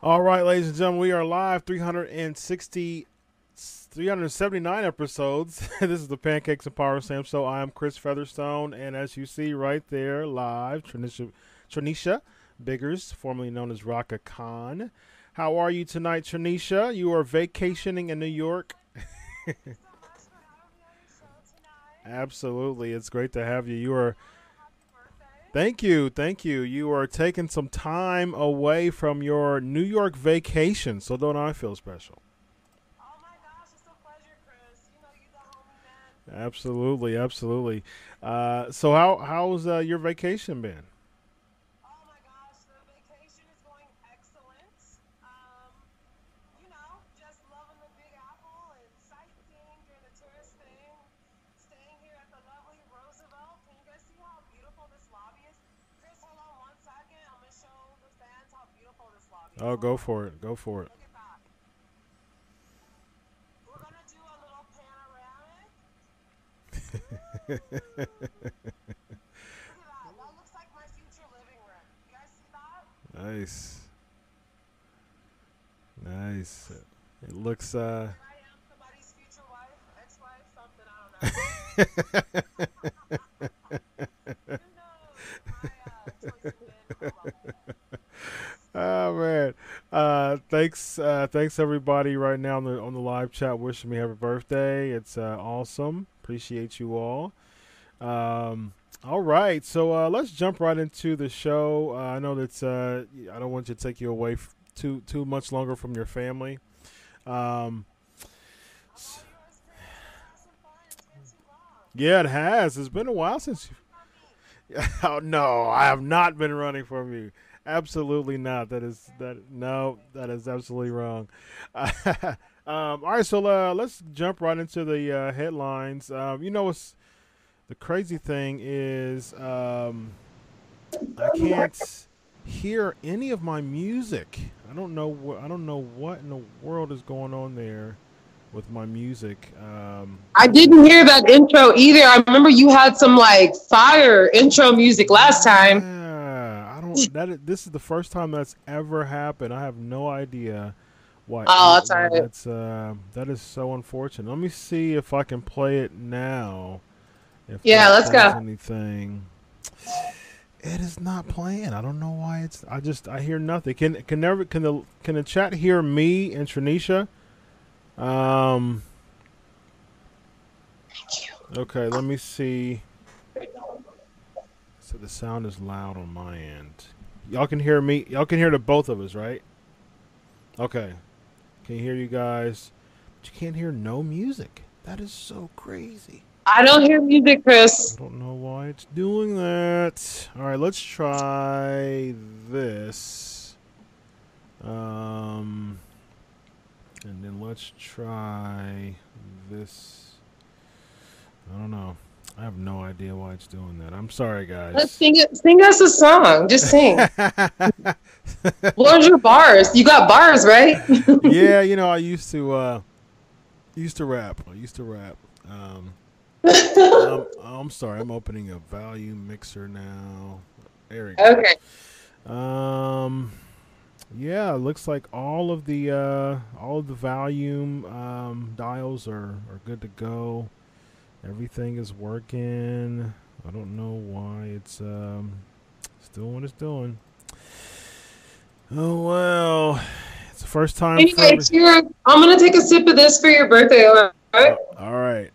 All right, ladies and gentlemen, we are live 360, 379 episodes. this is the Pancakes and Powerslams Show. I am Chris Featherstone, and as you see right there, live, Tranisha, Tranisha Biggers, formerly known as Rhaka Khan. How are you tonight, Tranisha? You are vacationing in New York. Absolutely, it's great to have you. You are. Thank you, thank you. You are taking some time away from your New York vacation, so don't I feel special? Oh my gosh, it's a pleasure, Chris. You know you the homie man. Absolutely, absolutely. Uh, so how how's uh, your vacation been? Oh my gosh, the vacation is going excellent. Um, you know, just loving the Big Apple and sightseeing, doing the tourist thing, staying here at the lovely Roosevelt. Can you guys see how beautiful this lobby is? Chris, hold on one second. I'm gonna show the fans how beautiful this lobby is. Oh, go for it, go for it. Look at that. We're gonna do a little panoramic. Look at that. That looks like my future living room. You guys see that? Nice, nice. It looks uh. I am, somebody's future wife, ex-wife, Oh man! Uh, thanks, uh, thanks everybody right now on the on the live chat wishing me happy birthday. It's uh, awesome. Appreciate you all. Um, all right, so uh, let's jump right into the show. Uh, I know that's uh, I don't want you to take you away f- too too much longer from your family. Um, yeah, it has. It's been a while since you. Oh no, I have not been running from you. Absolutely not. That is that. No, that is absolutely wrong. um, all right, so uh, let's jump right into the uh, headlines. Um, you know what's the crazy thing is um, I can't hear any of my music. I don't know what I don't know what in the world is going on there with my music. Um, I didn't hear that intro either. I remember you had some like fire intro music last time. Don't. That is, this is the first time that's ever happened. I have no idea why. Oh, that's all right. That's uh, that is so unfortunate. Let me see if I can play it now. If Yeah, let's go. Anything? It is not playing. I don't know why it's. I just I hear nothing. Can can never can the can the chat hear me and Tranisha? Um. Okay, let me see. So the sound is loud on my end. Y'all can hear me. Y'all can hear the both of us, right? Okay. Can you hear you guys? But you can't hear no music. That is so crazy. I don't hear music, Chris. I don't know why it's doing that. All right, let's try this. Um, and then let's try this. I don't know. I have no idea why it's doing that. I'm sorry, guys. Let's sing it. Sing us a song. Just sing. Where's your bars? You got bars, right? yeah, you know, I used to uh used to rap. I used to rap. Um, um I'm sorry, I'm opening a volume mixer now. There we go. okay. Um yeah, it looks like all of the uh all of the volume um dials are are good to go. Everything is working. I don't know why it's um still what it's doing. Oh well. It's the first time Anyway, every- here, I'm gonna take a sip of this for your birthday. All right? all right.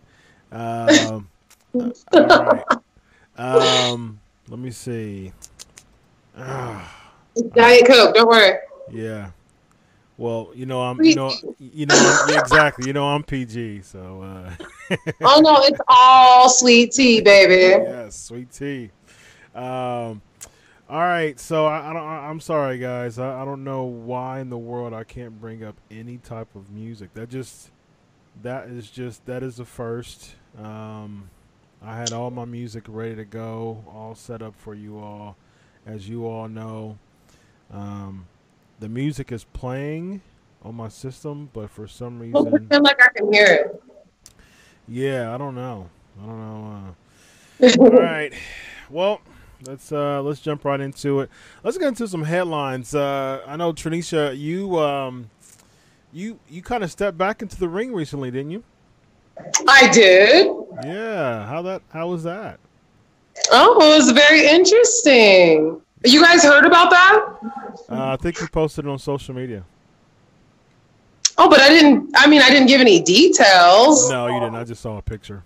Um, all right. Um, let me see. Ah, Diet Coke. Don't worry. yeah. Well, you know I'm you know you know exactly. You know I'm PG, so uh Oh no, it's all sweet tea, baby. yes, sweet tea. Um all right, so I, I don't. I- I'm sorry, guys. I, I don't know why in the world I can't bring up any type of music. That just, that is just that is the first. Um, I had all my music ready to go, all set up for you all, as you all know. Um, the music is playing on my system, but for some reason, pretend like I can hear it. yeah, I don't know. I don't know. Uh, all right. Well, let's uh let's jump right into it. Let's get into some headlines. Uh, I know Tranisha, you um, you you kind of stepped back into the ring recently, didn't you? I did. Yeah. How that? How was that? Oh, it was very interesting. You guys heard about that? Uh, I think you posted it on social media. Oh, but I didn't. I mean, I didn't give any details. No, you didn't. I just saw a picture.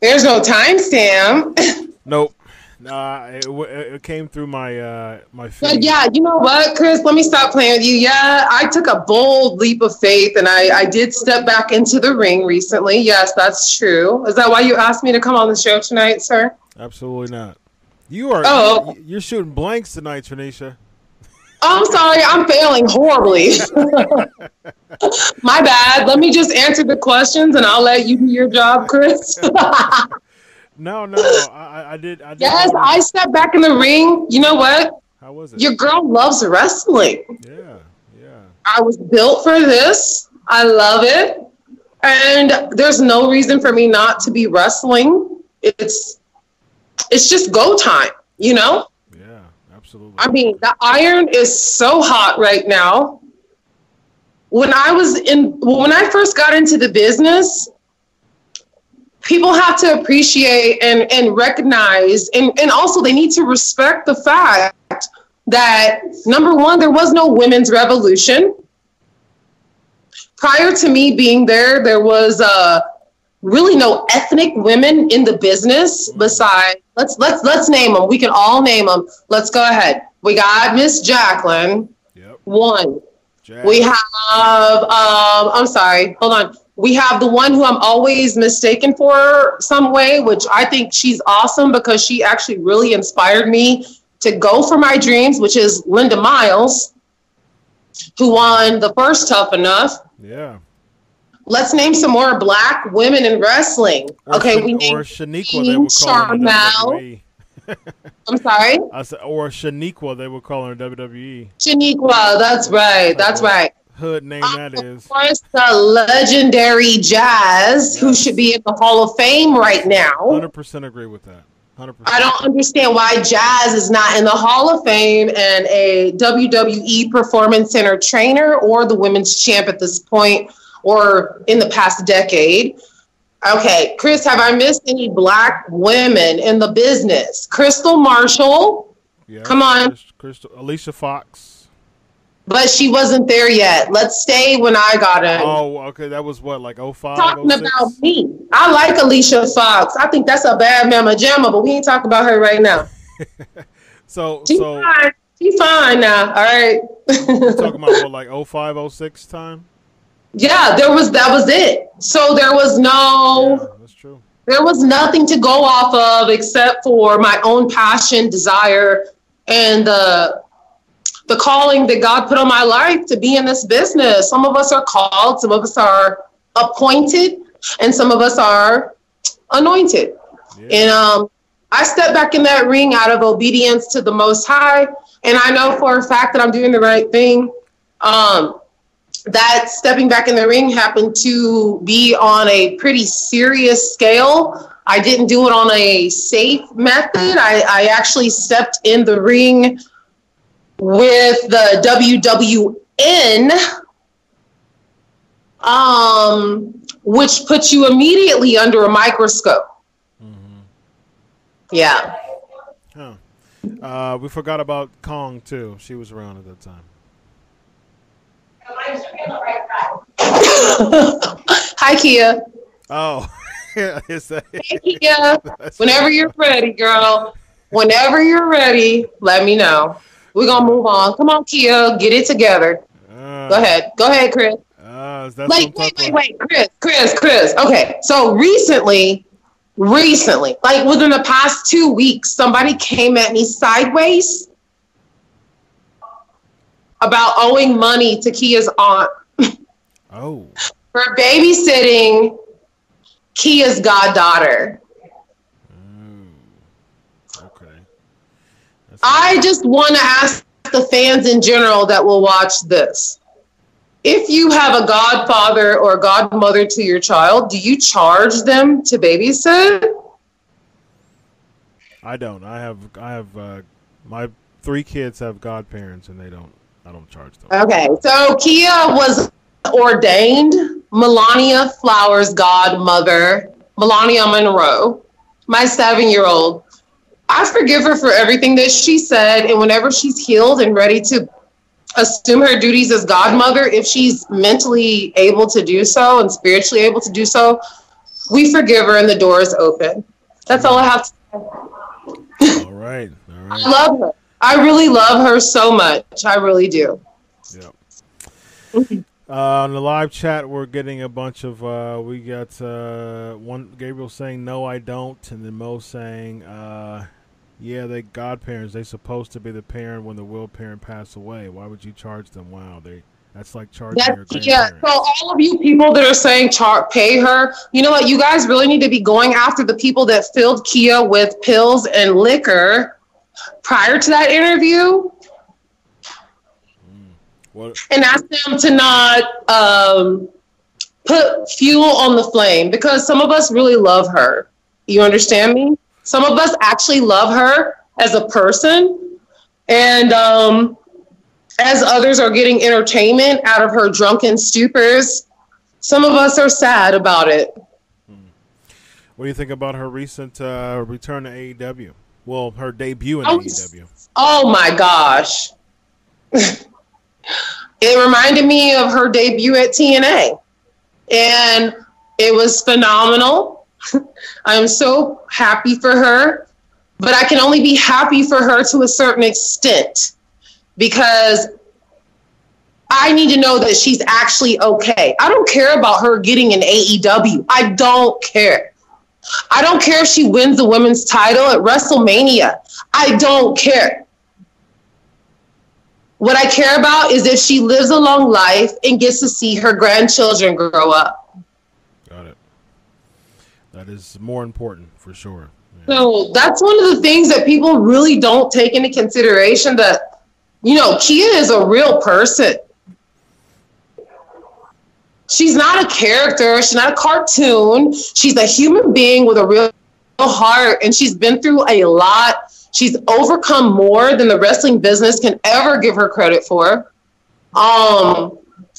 There's no timestamp. Nope. Nah, it, it came through my uh my feed. But yeah, you know what, Chris? Let me stop playing with you. Yeah, I took a bold leap of faith and I, I did step back into the ring recently. Yes, that's true. Is that why you asked me to come on the show tonight, sir? Absolutely not. You are. Oh. you- You're shooting blanks tonight, Tranisha. Oh, I'm sorry, I'm failing horribly. My bad. Let me just answer the questions and I'll let you do your job, Chris. No, no, I, I- I did. I did yes, I stepped back in the ring. You know what? How was it? Your girl loves wrestling. yeah, yeah. I was built for this. I love it. And there's no reason for me not to be wrestling. It's it's just go time, you know? Yeah, absolutely. I mean, the iron is so hot right now. When I was in when I first got into the business, people have to appreciate and, and recognize and, and also they need to respect the fact that number one, there was no women's revolution. Prior to me being there, there was uh, really no ethnic women in the business besides let's let's let's name them. We can all name them. Let's go ahead. We got Miss Jacqueline, yep. one. Jack. We have, um, I'm sorry, hold on. We have the one who I'm always mistaken for some way, which I think she's awesome because she actually really inspired me to go for my dreams, which is Linda Miles, who won the first Tough Enough. yeah. Let's name some more black women in wrestling. Or okay, Shan- we or named, Shaniqua, they would call Charmel. WWE. I'm sorry, I said, or Shaniqua, they were calling her WWE. Shaniqua. That's right. That's right. Hood name that is. Of course, the legendary Jazz, who should be in the Hall of Fame right now. Hundred percent agree with that. Hundred percent. I don't understand why Jazz is not in the Hall of Fame and a WWE Performance Center trainer or the women's champ at this point or in the past decade. Okay, Chris, have I missed any black women in the business? Crystal Marshall, Yeah. Come on. Crystal, Alicia Fox. but she wasn't there yet. Let's stay when I got in. Oh, okay. That was what, like 05, talking 06? about me. I like Alicia Fox. I think that's a bad mama jamma, but we ain't talking about her right now. So, She's so fine. She's fine now. All right. talking about what, like 05, 06 time? Yeah, there was that was it. So there was no Yeah, that's true. there was nothing to go off of except for my own passion, desire, and the the calling that God put on my life to be in this business. Some of us are called, some of us are appointed, and some of us are anointed. Yeah. And um, I stepped back in that ring out of obedience to the Most High, and I know for a fact that I'm doing the right thing. Um, that stepping back in the ring happened to be on a pretty serious scale. I didn't do it on a safe method. I, I actually stepped in the ring with the WWN, um, which puts you immediately under a microscope. Yeah. Huh. Uh, we forgot about Kong, too. She was around at that time. Hi, Kia. Oh. yeah, is that Hey, Kia. Whenever you're ready, girl. Whenever you're ready, let me know. We're gonna move on. Come on, Kia, get it together. Uh, Go ahead. Go ahead, Chris. Uh, that's Like, wait, wait, wait, Chris, Chris, Chris. Okay, so recently, recently, like within the past two weeks, somebody came at me sideways about owing money to Kia's aunt Oh. for babysitting Kia's goddaughter. Mm. Okay. That's I just want to ask the fans in general that will watch this. If you have a godfather or godmother to your child, do you charge them to babysit? I don't. I have I have uh, my three kids have godparents, and they don't. I don't charge them. Okay, so Kia was ordained Melania Flowers' godmother, Melania Monroe, my seven year old. I forgive her for everything that she said, and whenever she's healed and ready to assume her duties as godmother, if she's mentally able to do so and spiritually able to do so, we forgive her and the door is open. That's all I have to say. All right, all I love her. I really love her so much. I really do. Yep. Uh, on the live chat, we're getting a bunch of. Uh, we got uh, one Gabriel saying no, I don't, and then Mo saying, uh, "Yeah, they godparents. They supposed to be the parent when the will parent passed away. Why would you charge them? Wow, they that's like charging your That's, yeah. So all of you people that are saying char- pay her, you know what? You guys really need to be going after the people that filled Kia with pills and liquor prior to that interview What? and ask them to not um, put fuel on the flame because some of us really love her. You understand me? Some of us actually love her as a person, and um, as others are getting entertainment out of her drunken stupors, some of us are sad about it. What do you think about her recent uh, return to AEW? Well, her debut in Oh, AEW. Oh my gosh. it reminded me of her debut at TNA. And it was phenomenal. I'm so happy for her, but I can only be happy for her to a certain extent because I need to know that she's actually okay. I don't care about her getting an AEW. I don't care. I don't care if she wins the women's title at WrestleMania. I don't care. What I care about is if she lives a long life and gets to see her grandchildren grow up. Got it. That is more important for sure. Yeah. So that's one of the things that people really don't take into consideration that, you know, Kia is a real person. She's not a character, she's not a cartoon. She's a human being with a real heart, and she's been through a lot. She's overcome more than the wrestling business can ever give her credit for. Um,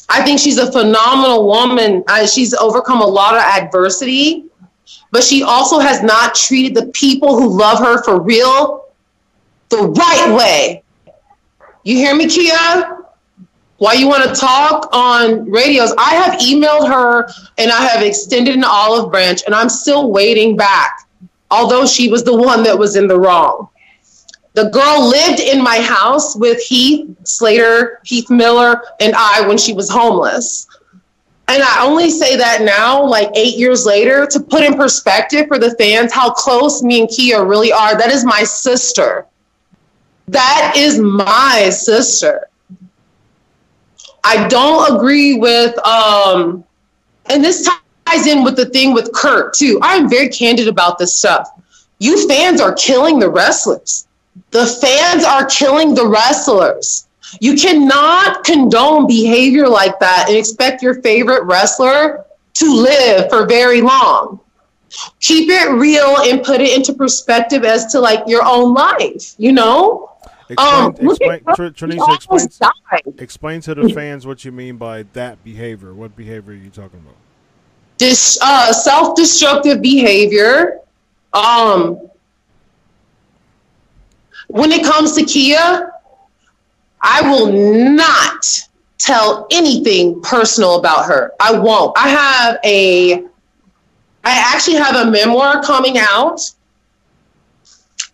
I think she's a phenomenal woman. She's overcome a lot of adversity, but she also has not treated the people who love her for real the right way. You hear me, Kia? Why you want to talk on radios? I have emailed her and I have extended an olive branch, and I'm still waiting back. Although she was the one that was in the wrong. The girl lived in my house with Heath Slater, Heath Miller, and I when she was homeless. And I only say that now, like eight years later, to put in perspective for the fans how close me and Kia really are. That is my sister. That is my sister. I don't agree with, um, and this ties in with the thing with Kurt too. I'm very candid about this stuff. You fans are killing the wrestlers. The fans are killing the wrestlers. You cannot condone behavior like that and expect your favorite wrestler to live for very long. Keep it real and put it into perspective as to like your own life, you know? Explain, Um, explain, Tr- explain, explain to the fans what you mean by that behavior. What behavior are you talking about? This uh, self-destructive behavior. Um, when it comes to Kia, I will not tell anything personal about her. I won't. I have a, I actually have a memoir coming out,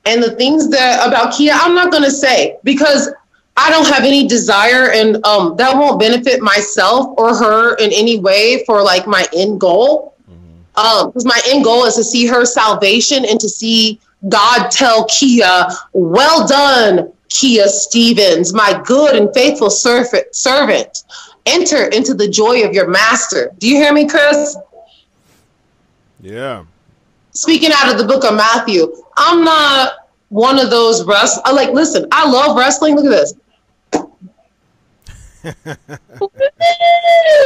and the things that about Kia, I'm not going to say because I don't have any desire, and um, that won't benefit myself or her in any way for like my end goal. Um, because my end goal is to see her salvation and to see God tell Kia, "Well done, Kia Stevens, my good and faithful servant. Servant, enter into the joy of your master." Do you hear me, Chris? Yeah. Speaking out of the book of Matthew, I'm not one of those rest. I like listen. I love wrestling. Look at this.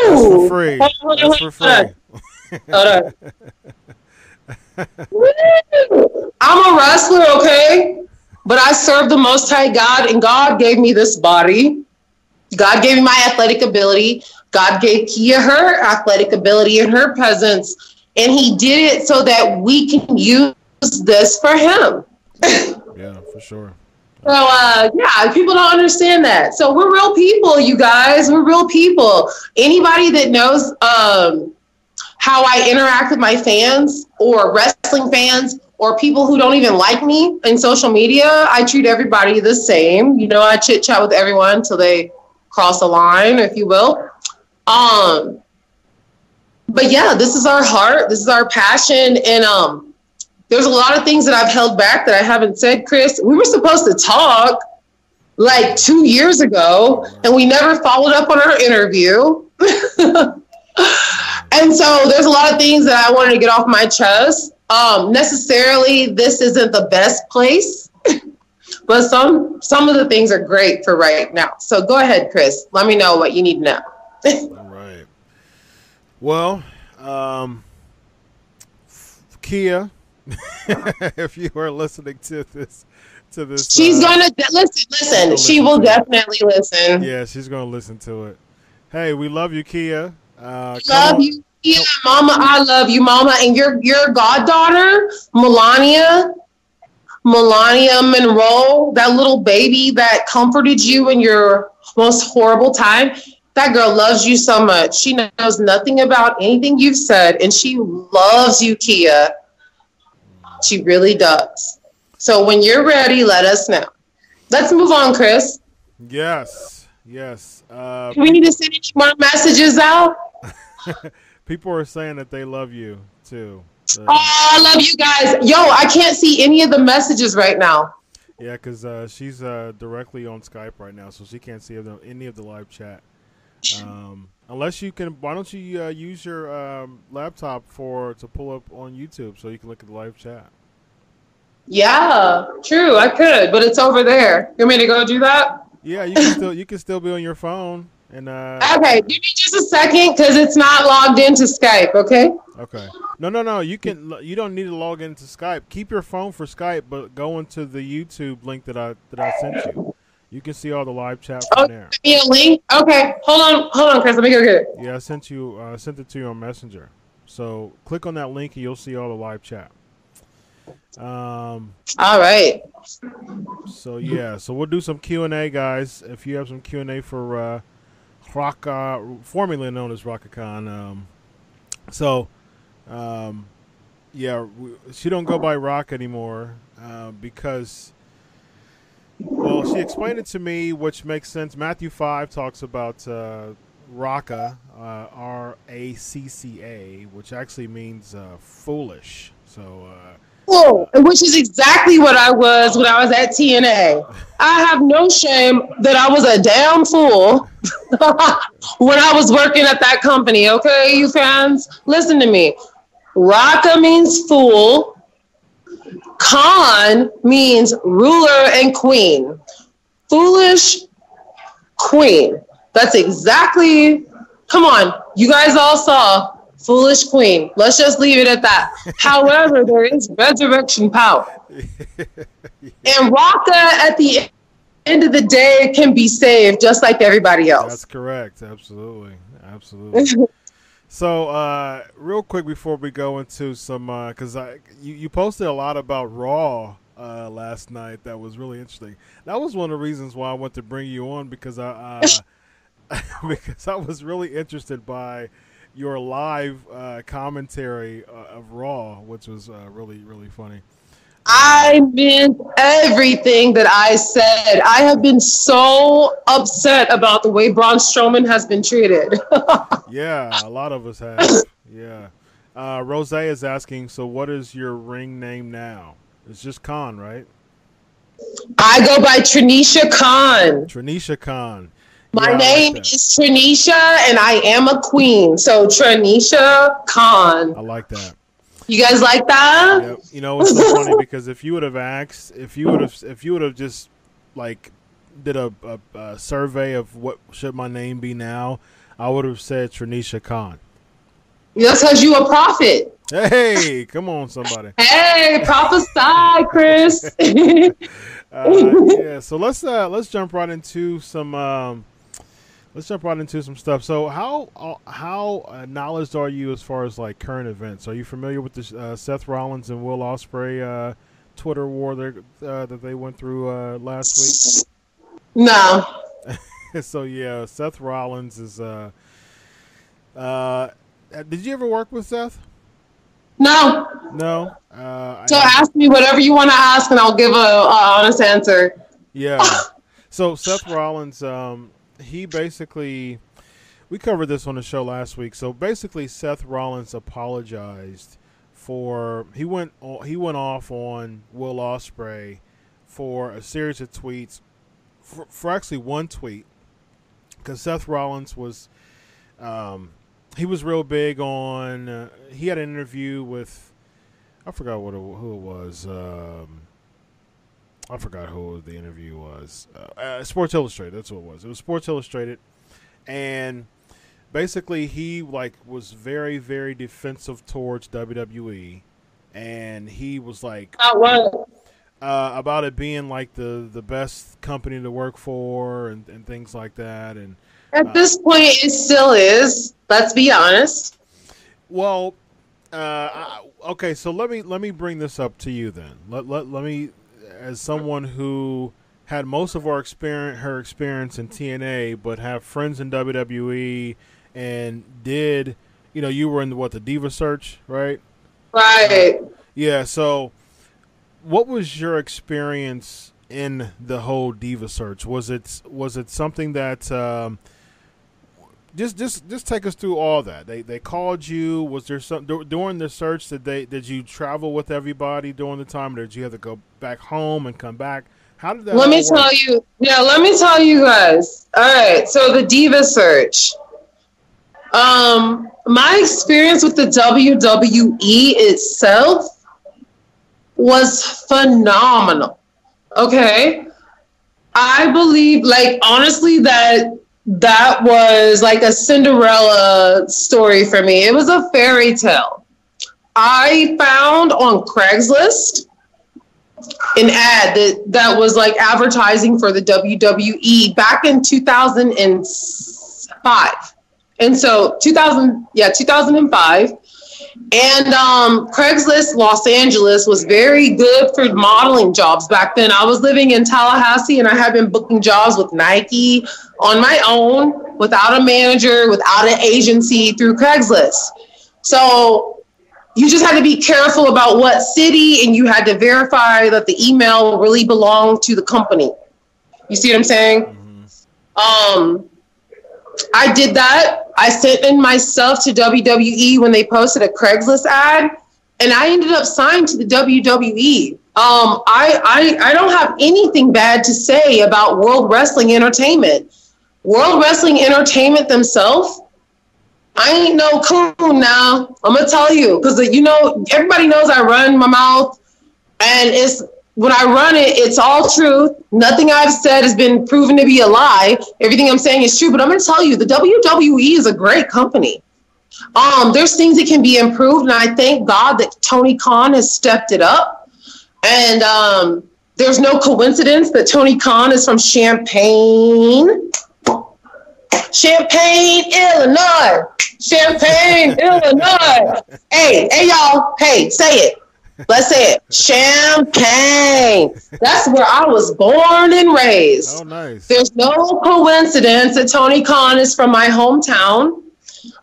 That's for free. That's for free. Hold on. I'm a wrestler, okay? But I serve the Most High God, and God gave me this body. God gave me my athletic ability. God gave Kia her athletic ability and her presence, and He did it so that we can use this for Him. Yeah, for sure. So uh, yeah, people don't understand that. So we're real people, you guys. We're real people. Anybody that knows um, how I interact with my fans or wrestling fans or people who don't even like me in social media, I treat everybody the same. You know, I chit chat with everyone until they cross the line, if you will. Um, but yeah, this is our heart. This is our passion, and um, there's a lot of things that I've held back that I haven't said, Chris. We were supposed to talk like two years ago, and we never followed up on our interview. and so there's a lot of things that I wanted to get off my chest. Um, necessarily, this isn't the best place, but some some of the things are great for right now. So go ahead, Chris. Let me know what you need to know. Well, um, Kia, if you are listening to this, to this, She's uh, gonna de- listen. Listen, she will definitely listen. Yeah, she's gonna listen to it. Hey, we love you, Kia. Uh, love on- you, yeah, Mama. I love you, Mama, and your your goddaughter, Melania, Melania Monroe, that little baby that comforted you in your most horrible time. That girl loves you so much. She knows nothing about anything you've said, and she loves you, Kia. She really does. So when you're ready, let us know. Let's move on, Chris. Yes, yes. Uh, Do we need to send any more messages out? people are saying that they love you too. Uh, Oh, I love you guys. Yo, I can't see any of the messages right now. Yeah, because uh, she's uh, directly on Skype right now, so she can't see any of the live chat. Um, unless you can, why don't you uh, use your um, laptop for to pull up on YouTube so you can look at the live chat? Yeah, true. I could, but it's over there. You want me to go do that? Yeah, you can still you can still be on your phone and uh, Okay, give me just a second because it's not logged into Skype. Okay. okay. No, no, no. You can you don't need to log into Skype. Keep your phone for Skype, but go into the YouTube link that I that I sent you. You can see all the live chat from Oh, there. a link. Okay, hold on, hold on, Chris. Let me go get it. Yeah, I sent you uh, sent it to you on Messenger. So click on that link and you'll see all the live chat. Um. All right. So yeah. So we'll do some Q and A, guys. If you have some Q and A for uh, Rhaka, formerly known as Rhaka Khan. Um. So, um, yeah, we, she don't go by Rock anymore uh, because. Well, she explained it to me, which makes sense. Matthew five talks about uh, Raka, uh, R A C C A, which actually means uh, foolish. So. Uh, Cool. Which is exactly what I was when I was at TNA. I have no shame that I was a damn fool when I was working at that company. Okay, you fans, listen to me. Raka means fool. Khan means ruler and queen. Foolish queen. That's exactly. Come on, you guys all saw foolish queen. Let's just leave it at that. However, there is resurrection power. And Rhaka, at the end of the day, can be saved just like everybody else. That's correct. Absolutely. Absolutely. so, uh, real quick before we go into some, because I you, you posted a lot about Raw uh, last night. That was really interesting. That was one of the reasons why I want to bring you on because I uh, because I was really interested by your live uh, commentary uh, of Raw, which was uh, really really funny. I meant everything that I said. I have been so upset about the way Braun Strowman has been treated. Yeah, a lot of us have. Yeah. Uh, Rose is asking, so what is your ring name now? It's just Khan, right? I go by Tranisha Khan. Tranisha Khan. My Yeah, like name that. is Tranisha, and I am a queen. So Tranisha Khan. I like that. You guys like that? Yep. You know, it's so funny because if you would have asked, if you would have, if you would have just like did a, a, a survey of what should my name be now, I would have said Tranisha Khan. That's because you a prophet. Hey, come on, somebody. Hey, prophesy, Chris. Uh, yeah, so let's uh, let's jump right into some um, let's jump right into some stuff. So how uh, how uh, knowledge are you as far as like current events? Are you familiar with the uh, Seth Rollins and Will Ospreay uh, Twitter war there, uh, that they went through uh, last week? no. so yeah, Seth Rollins is. Uh, uh, did you ever work with Seth? No. No. Uh, So ask me whatever you want to ask, and I'll give a, a honest answer. Yeah. so Seth Rollins, um, he basically, we covered this on the show last week. So basically, Seth Rollins apologized for he went he went off on Will Ospreay for a series of tweets for, for actually one tweet because Seth Rollins was um, he was real big on uh, he had an interview with I forgot what it, who it was. Um, I forgot who the interview was. Uh, uh, Sports Illustrated. That's what it was. It was Sports Illustrated, and basically he like was very very defensive towards WWE, and he was like what? uh, about it being like the the best company to work for and, and things like that. And At this point, it still is. Let's be honest. well, uh, I, okay, so let me let me bring this up to you then. Let let let me as someone who had most of our experience her experience in TNA, but have friends in WWE and did you know you were in what the Diva Search right? Right. Yeah. So, what was your experience in the whole diva search? Was it was it something that um, just just just take us through all that? They they called you. Was there some dur- during the search? Did they did you travel with everybody during the time, or did you have to go back home and come back? How did that? Let me work? tell you. Yeah, let me tell you guys. All right. So the diva search. Um, my experience with the WWE itself was phenomenal. Okay. I believe, like, honestly, that that was like a Cinderella story for me. It was a fairy tale. I found on Craigslist an ad that that was like advertising for the WWE back in 2005. And so 2000 yeah, 2005 and um, Craigslist Los Angeles was very good for modeling jobs back then. I was living in Tallahassee and I had been booking jobs with Nike on my own without a manager, without an agency through Craigslist. So you just had to be careful about what city and you had to verify that the email really belonged to the company. You see what I'm saying? Um, I did that. I sent in myself to WWE when they posted a Craigslist ad, and I ended up signed to the WWE. Um, I, I I don't have anything bad to say about World Wrestling Entertainment. World Wrestling Entertainment themselves, I ain't no coon now. I'm gonna tell you because you know everybody knows I run my mouth, and it's when I run it, it's all truth. Nothing I've said has been proven to be a lie. Everything I'm saying is true. But I'm gonna tell you, the WWE is a great company. Um, there's things that can be improved, and I thank God that Tony Khan has stepped it up. And um, there's no coincidence that Tony Khan is from Champaign, Champaign, Illinois. Champaign, Illinois. Hey, hey, y'all. Hey, say it. Let's say it. Champagne. That's where I was born and raised. Oh, nice. There's no coincidence that Tony Khan is from my hometown.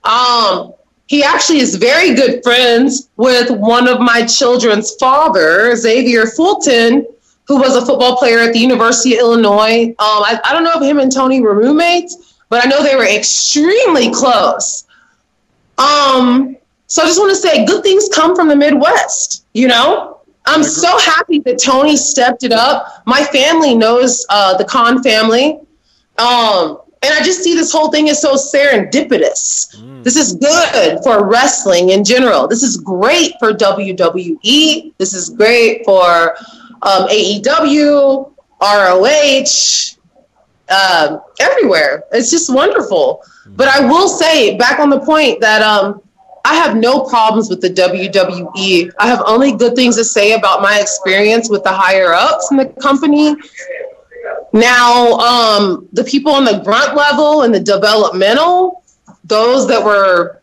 Um, he actually is very good friends with one of my children's father, Xavier Fulton, who was a football player at the University of Illinois. Um, I, I don't know if him and Tony were roommates, but I know they were extremely close. Um, so I just want to say good things come from the Midwest, you know? I'm so happy that Tony stepped it up. My family knows uh, the Khan family. Um, and I just see this whole thing is so serendipitous. Mm. This is good for wrestling in general. This is great for WWE. This is great for um, AEW, ROH, um, everywhere. It's just wonderful. But I will say, back on the point that um, I have no problems with the WWE. I have only good things to say about my experience with the higher ups in the company. Now, um, the people on the grunt level and the developmental, those that were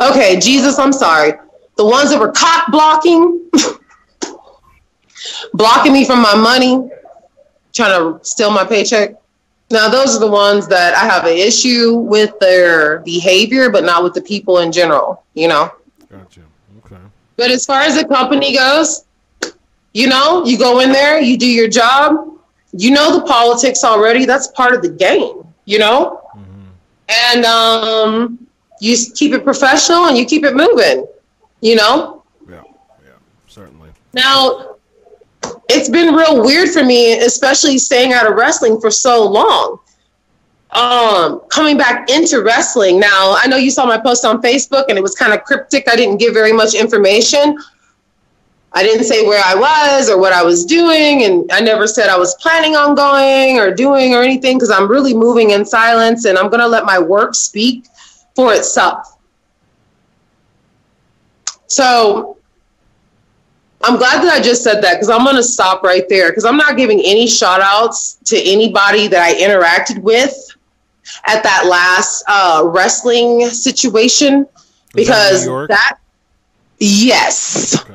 okay, Jesus, I'm sorry. The ones that were cock blocking, blocking me from my money, trying to steal my paycheck. Now, those are the ones that I have an issue with their behavior, but not with the people in general, you know? Gotcha. Okay. But as far as the company goes, you know, you go in there, you do your job, you know the politics already. That's part of the game, you know? Mm-hmm. And um, you keep it professional and you keep it moving, you know? Yeah. Yeah. Certainly. Now, it's been real weird for me, especially staying out of wrestling for so long. Um, coming back into wrestling now, I know you saw my post on Facebook and it was kind of cryptic. I didn't give very much information. I didn't say where I was or what I was doing, and I never said I was planning on going or doing or anything because I'm really moving in silence and I'm going to let my work speak for itself. So I'm glad that I just said that because I'm going to stop right there because I'm not giving any shout outs to anybody that I interacted with at that last uh, wrestling situation because York? that, yes. Okay.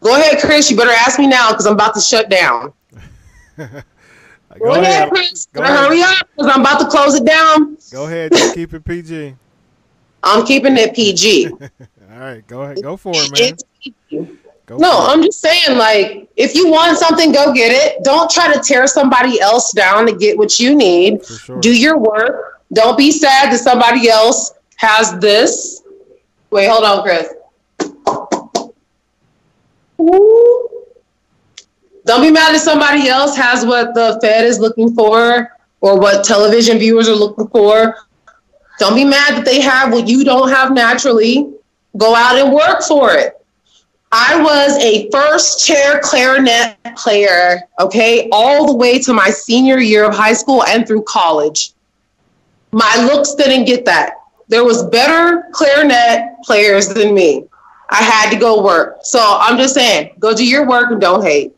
Go ahead, Chris. You better ask me now because I'm about to shut down. Go, Go, ahead, Chris. Go ahead. hurry up because I'm about to close it down. Go ahead. Keep it PG. I'm keeping it PG. All right. Go ahead. Go for it, man. Go No. I'm just saying, like, if you want something, go get it. Don't try to tear somebody else down to get what you need. Sure. Do your work. Don't be sad that somebody else has this. Wait, hold on, Chris. Ooh. Don't be mad that somebody else has what the Fed is looking for or what television viewers are looking for. Don't be mad that they have what you don't have naturally. Go out and work for it. I was a first chair clarinet player, okay, all the way to my senior year of high school and through college. My looks didn't get that. There was better clarinet players than me. I had to go work. So I'm just saying, go do your work and don't hate.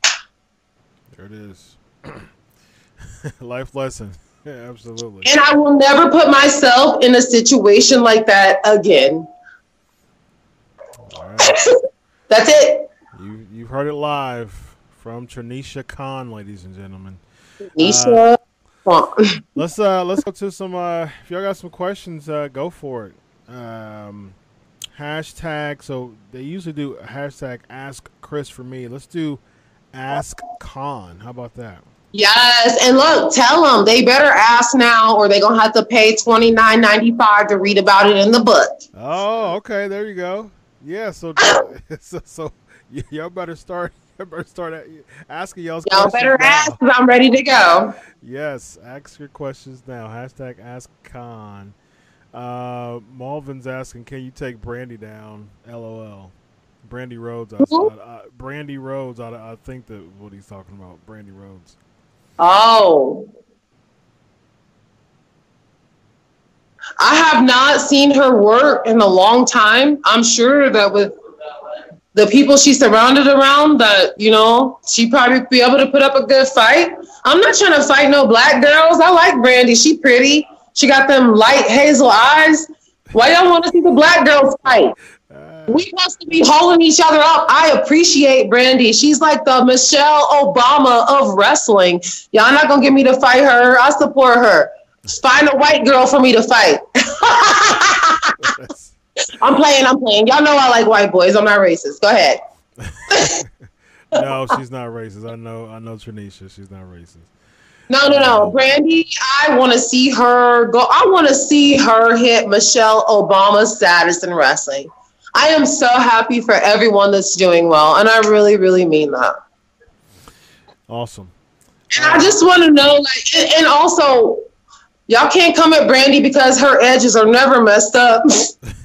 There it is. Life lesson. Yeah, absolutely. And I will never put myself in a situation like that again. All right. That's it. You you've heard it live from Tranisha Khan, ladies and gentlemen. Nisha. Font. Let's uh let's go to some uh if y'all got some questions, uh go for it. Um hashtag so they usually do hashtag ask Chris for me. Let's do ask Khan. How about that? Yes, and look, tell them they better ask now, or they gonna have to pay twenty nine ninety five to read about it in the book. Oh, okay, there you go. Yeah, so so, so y- y'all better start y'all better start asking y'all Y'all better ask, cause I'm ready to go. Yes, ask your questions now. Hashtag ask Khan. Uh, Malvin's asking, can you take Brandi down? LOL. Brandi Rhodes. I, Who? I, I, Brandi Rhodes. I, I think that what he's talking about. Brandi Rhodes. Oh, I have not seen her work in a long time. I'm sure that with the people she's surrounded around, that you know, she probably be able to put up a good fight. I'm not trying to fight no black girls. I like Brandi. She pretty. She got them light hazel eyes. Why y'all want to see the black girls fight? Uh, We supposed to be holding each other up. I appreciate Brandi. She's like the Michelle Obama of wrestling. Y'all not gonna get me to fight her. I support her. Find a white girl for me to fight. I'm playing. I'm playing. Y'all know I like white boys. I'm not racist. Go ahead. no, she's not racist. I know. I know Tranisha. She's not racist. No, no, no. Um, Brandi, I want to see her go. I want to see her hit Michelle Obama status in wrestling. I am so happy for everyone that's doing well, and I really, really mean that. Awesome. And I just want to know, like, and also, y'all can't come at Brandi because her edges are never messed up.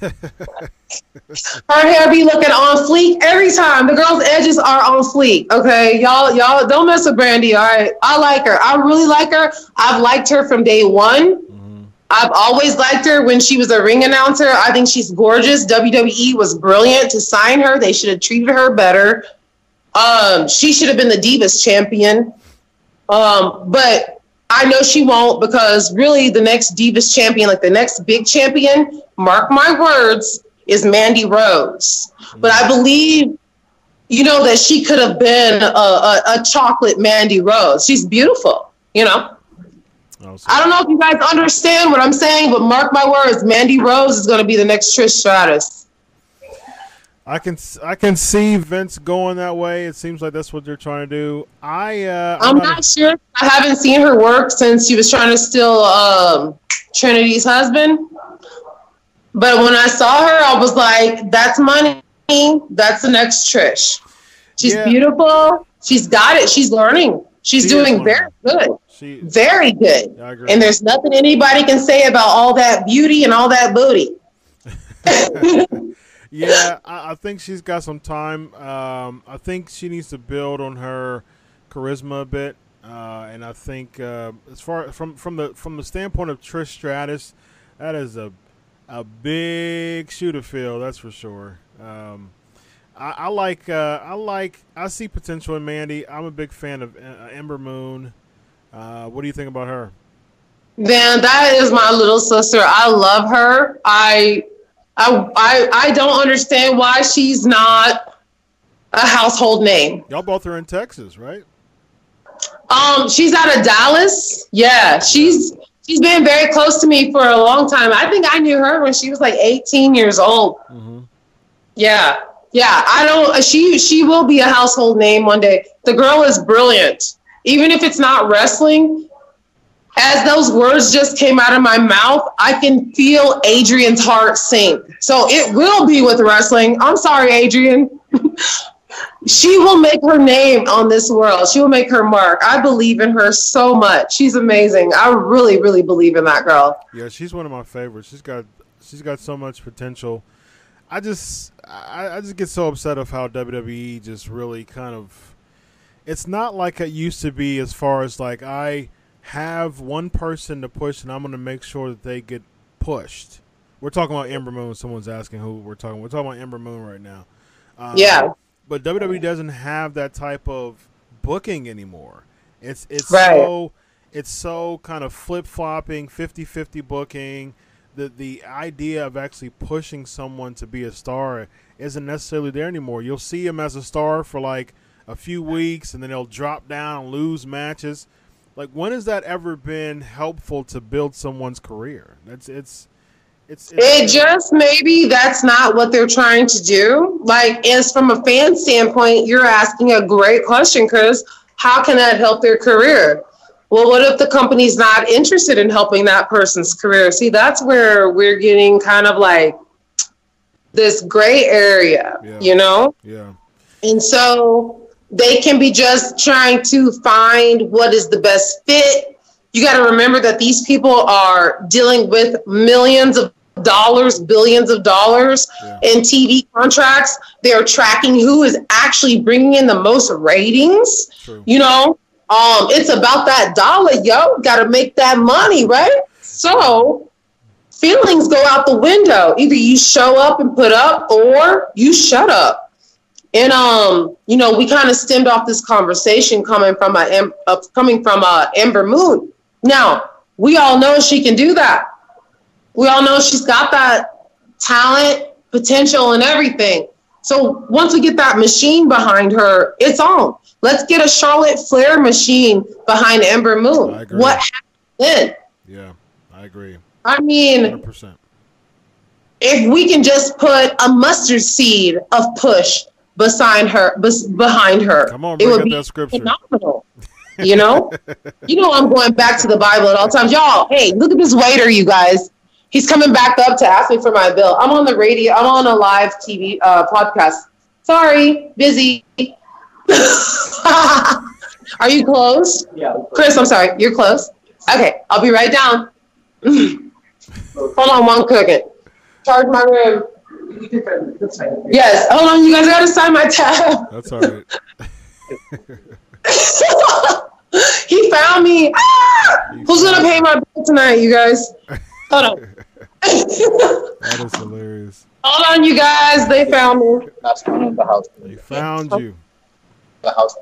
her hair be looking on fleek every time. The girl's edges are on fleek. Okay, y'all, y'all don't mess with Brandi. All right, I like her. I really like her. I've liked her from day one. hmm I've always liked her when she was a ring announcer. I think she's gorgeous. WWE was brilliant to sign her. They should have treated her better. Um, she should have been the Divas champion. Um, but I know she won't because really the next Divas champion, like the next big champion, mark my words, is Mandy Rose. But I believe, you know, that she could have been a, a, a chocolate Mandy Rose. She's beautiful, you know. Oh, I don't know if you guys understand what I'm saying, but mark my words, Mandy Rose is going to be the next Trish Stratus. I can I can see Vince going that way. It seems like that's what they're trying to do. I uh, I'm not a- not sure. I haven't seen her work since she was trying to steal um, Trinity's husband. But when I saw her, I was like, that's money. That's the next Trish. She's Yeah. beautiful. She's got it. She's learning. She's She doing very good. she. Very good. Agree. And there's nothing anybody can say about all that beauty and all that booty. Yeah, I, I think she's got some time. Um, I think she needs to build on her charisma a bit, uh, and I think uh, as far from from the from the standpoint of Trish Stratus, that is a a big shoe to fill. That's for sure. Um, I, I like uh, I like I see potential in Mandy. I'm a big fan of uh, Ember Moon. Uh, what do you think about her? Man, that is my little sister. I love her. I, I, I, I don't understand why she's not a household name. Y'all both are in Texas, right? Um, she's out of Dallas. Yeah, she's she's been very close to me for a long time. I think I knew her when she was like 18 years old. Mm-hmm. Yeah, yeah. I don't. She she will be a household name one day. The girl is brilliant, even if it's not wrestling. As those words just came out of my mouth, I can feel Adrian's heart sink. So it will be with wrestling. I'm sorry, Adrian. she will make her name on this world. She will make her mark. I believe in her so much. She's amazing. I really, really believe in that girl. Yeah, she's one of my favorites. She's got she's got so much potential. I just I, I just get so upset of how WWE just really kind of it's not like it used to be as far as like I have one person to push and I'm going to make sure that they get pushed. We're talking about Ember Moon. Someone's asking who we're talking. We're talking about Ember Moon right now. Um, Yeah. but WWE doesn't have that type of booking anymore. It's it's Right. so it's so kind of flip flopping, 50-50 booking. The the idea of actually pushing someone to be a star isn't necessarily there anymore. You'll see him as a star for like a few weeks, and then they'll drop down, and lose matches. Like when has that ever been helpful to build someone's career? That's it's it's, it's It just maybe that's not what they're trying to do. Like, as from a fan standpoint, you're asking a great question because how can that help their career? Well, what if the company's not interested in helping that person's career? See, that's where we're getting kind of like this gray area, Yeah. you know? yeah And so they can be just trying to find what is the best fit. You got to remember that these people are dealing with millions of dollars, billions of dollars Yeah. in TV contracts. They're tracking who is actually bringing in the most ratings. true. You know, um, it's about that dollar, yo. Got to make that money, right? So feelings go out the window. Either you show up and put up, or you shut up. And um, you know, we kind of stemmed off this conversation coming from a uh, coming from a Ember Moon. Now we all know she can do that. We all know she's got that talent, potential, and everything. So once we get that machine behind her, it's on. Let's get a Charlotte Flair machine behind Ember Moon. What happened then? Yeah, I agree. I mean, 100%. if we can just put a mustard seed of push beside her, bes- behind her, Come on, it bring would be that scripture. phenomenal. You know, you know, I'm going back to the Bible at all times. Y'all, hey, look at this waiter, you guys. He's coming back up to ask me for my bill. I'm on the radio. I'm on a live TV uh, podcast. Sorry, busy. Are you close? Yeah. Chris, I'm sorry. You're close. Okay, I'll be right down. Hold on, one cooking. Charge my room. That's fine. Yes. Hold on, you guys gotta sign my tab. That's all right. he found me. Ah! Who's gonna pay my bill tonight, you guys? Hold on. That is hilarious. Hold on, you guys. They found me. Last one in the house. They found you. The house.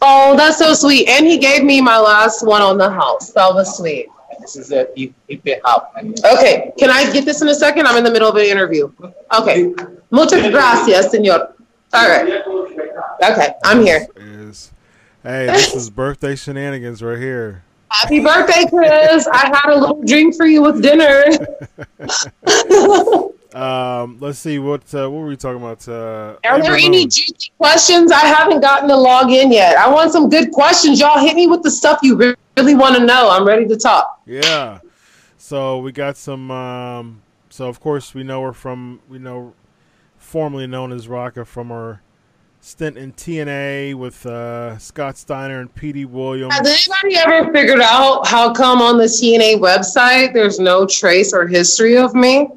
Oh, that's so sweet. And he gave me my last one on the house. That was sweet. This is a if if they have. Okay, can I get this in a second? I'm in the middle of an interview. Okay. Muchas gracias, senor. All right. Okay, I'm here. Is hey, this is birthday shenanigans right here. Happy birthday, Chris. I had a little drink for you with dinner. Um, let's see what uh, what were we talking about? Uh, Are there any juicy questions? I haven't gotten to log in yet. I want some good questions. Y'all hit me with the stuff you re- really want to know. I'm ready to talk. Yeah. So we got some. Um, so of course we know her from we know, formerly known as Rhaka from her stint in TNA with uh, Scott Steiner and Petey Williams. Has anybody ever figured out how come on the TNA website there's no trace or history of me?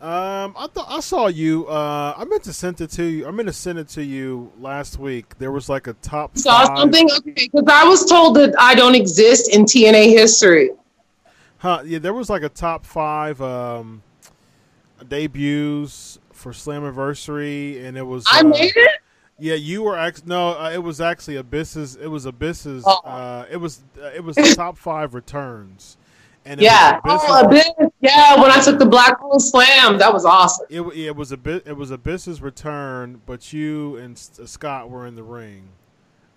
Um, I thought I saw you. Uh, I meant to send it to you. I meant to send it to you last week. There was like a top Saw five. something? Okay, because I was told that I don't exist in TNA history. Huh? Yeah, there was like a top five um, debuts for Slammiversary, and it was. I uh, made it? Yeah, you were actually no. Uh, it was actually Abyss's. It was Abyss's. Oh. Uh, it was uh, it was the top five returns, and Yeah. was Oh, Abyss. Yeah, when I took the Black Hole Slam, that was awesome. it, it was a bit. It was Abyss's return, but you and Scott were in the ring.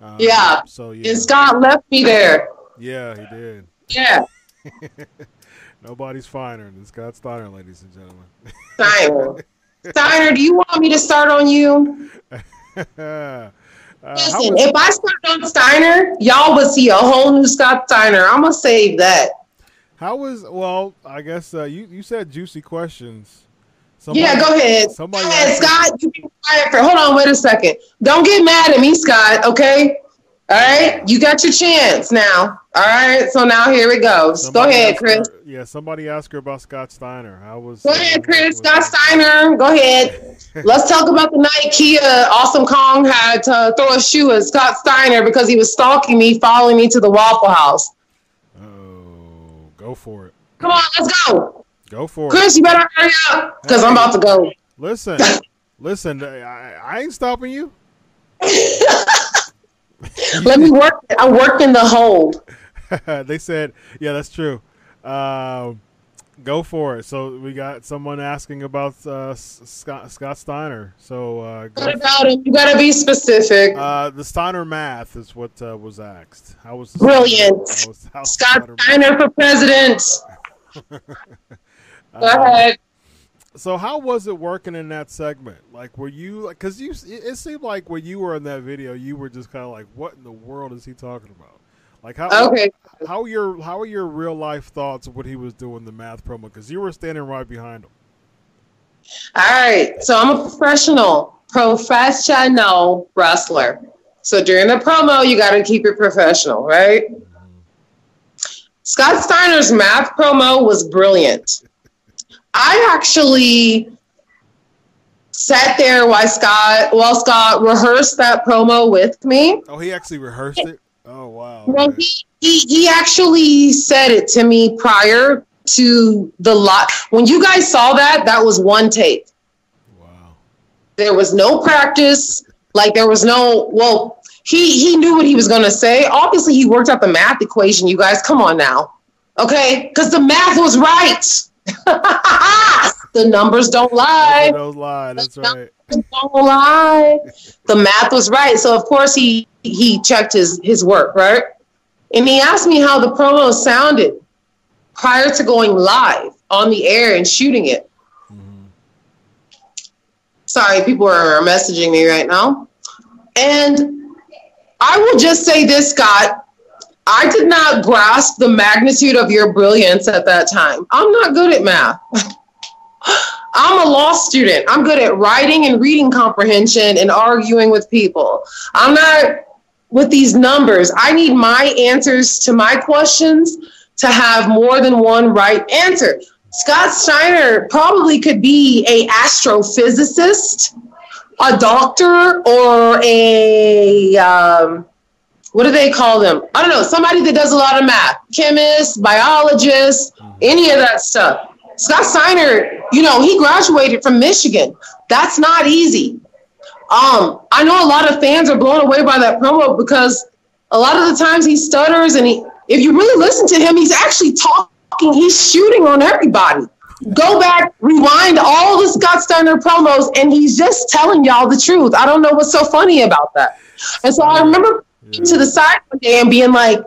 Um, Yeah. So yeah, And Scott left me there. yeah, he did. Yeah. Nobody's finer than Scott Steiner, ladies and gentlemen. Steiner. Steiner, do you want me to start on you? uh, Listen, was- if I start on Steiner, y'all would see a whole new Scott Steiner. I'm gonna save that. How was well? I guess uh, you you said juicy questions. yeah, go ahead. Somebody Go ahead, Scott. You be quiet for. Hold on, wait a second. Don't get mad at me, Scott. Okay. All right, you got your chance now. All right, so now here it goes. Go ahead, Chris. her- yeah, somebody asked her about Scott Steiner. How was? Go ahead, Chris. Scott Steiner. Go ahead. Let's talk about the night Kia Awesome Kong had to throw a shoe at Scott Steiner because he was stalking me, following me to the Waffle House. Go for it. Come on, let's go. Go for it. Chris, you better hurry up because I'm about to go. Listen, listen. I, I ain't stopping you. Let me work. I'm working the hold. they said, yeah, that's true. Um, go for it. So we got someone asking about uh, Scott Scott Steiner. So uh, What about him? You gotta be specific. Uh, the Steiner math is what uh, was asked. How was Brilliant. How was, how Scott math? Steiner for president. Go Uh, ahead. So how was it working in that segment? Like, were you like? Because you, it seemed like when you were in that video, you were just kind of like, "What in the world is he talking about?" Like, how Okay. how your how are your real life thoughts of what he was doing the math promo? Because you were standing right behind him. All right. So I'm a professional, professional wrestler. So during the promo, you got to keep it professional, right? Scott Steiner's math promo was brilliant. I actually sat there while Scott while Scott rehearsed that promo with me. Oh, he actually rehearsed it. Oh wow. Well, okay. he, he he actually said it to me prior to the lot. When you guys saw that, that was one take. Wow. There was no practice. Like there was no. Well, he he knew what he was going to say. Obviously, he worked out the math equation. You guys, come on now, okay? Because the math was right. the numbers don't lie. Those lie. That's right. Don't lie. The math was right. So of course he he checked his his work, right? And he asked me how the promo sounded prior to going live on the air and shooting it. Mm-hmm. Sorry, people are messaging me right now. And I will just say this, Scott. I did not grasp the magnitude of your brilliance at that time. I'm not good at math. I'm a law student. I'm good at writing and reading comprehension and arguing with people. I'm not with these numbers. I need my answers to my questions to have more than one right answer. Scott Steiner probably could be a astrophysicist, a doctor, or a um, what do they call them? I don't know. Somebody that does a lot of math, chemist, biologist, any of that stuff. Scott Steiner, you know, he graduated from Michigan. That's not easy. Um, I know a lot of fans are blown away by that promo because a lot of the times he stutters and he, if you really listen to him, he's actually talking, he's shooting on everybody. Go back, rewind all the Scott Steiner promos, and he's just telling y'all the truth. I don't know what's so funny about that. And so I remember to the side one day and being like,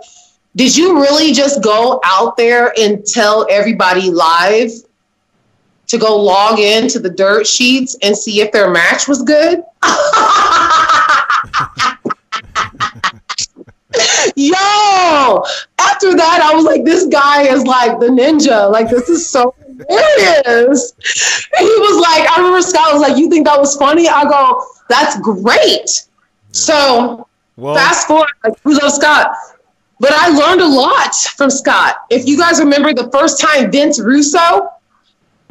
did you really just go out there and tell everybody live to go log in to the dirt sheets and see if their match was good? Yo, after that, I was like, this guy is like the ninja. Like, this is so hilarious. And he was like, I remember Scott was like, you think that was funny? I go, that's great. So Well, fast forward, like, who's up Scott? But I learned a lot from Scott. If you guys remember the first time Vince Russo,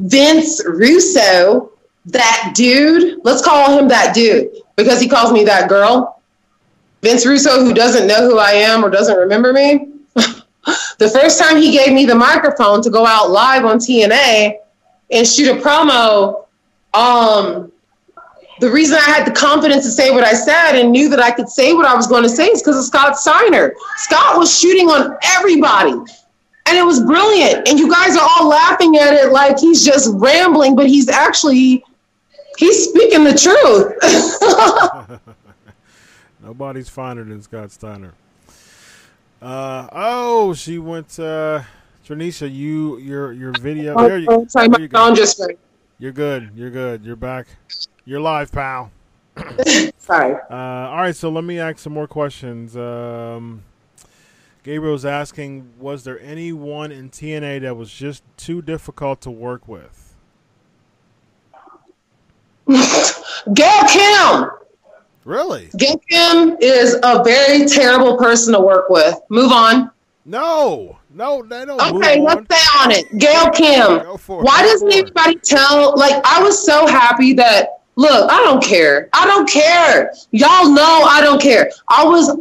Vince Russo, that dude, let's call him that dude because he calls me that girl. Vince Russo, who doesn't know who I am or doesn't remember me, the first time he gave me the microphone to go out live on TNA and shoot a promo, um, the reason I had the confidence to say what I said and knew that I could say what I was going to say is because of Scott Steiner. Scott was shooting on everybody. And it was brilliant. And you guys are all laughing at it like he's just rambling, but he's actually he's speaking the truth. nobody's finer than Scott Steiner. Uh, oh, she went. Uh, Tranisha, you your your video. There you, Oh, sorry, there my you go. just. You're good. You're good. You're back. You're live, pal. Sorry. Uh, all right, so let me ask some more questions. Um, Gabriel's asking, was there anyone in TNA that was just too difficult to work with? Gail Kim. Really? Gail Kim is a very terrible person to work with. Move on. No, no, they don't. Okay, let's on. stay on it. Gail Kim. Go for it. Why doesn't anybody tell? Like, I was so happy that, look, I don't care. I don't care. Y'all know I don't care. I was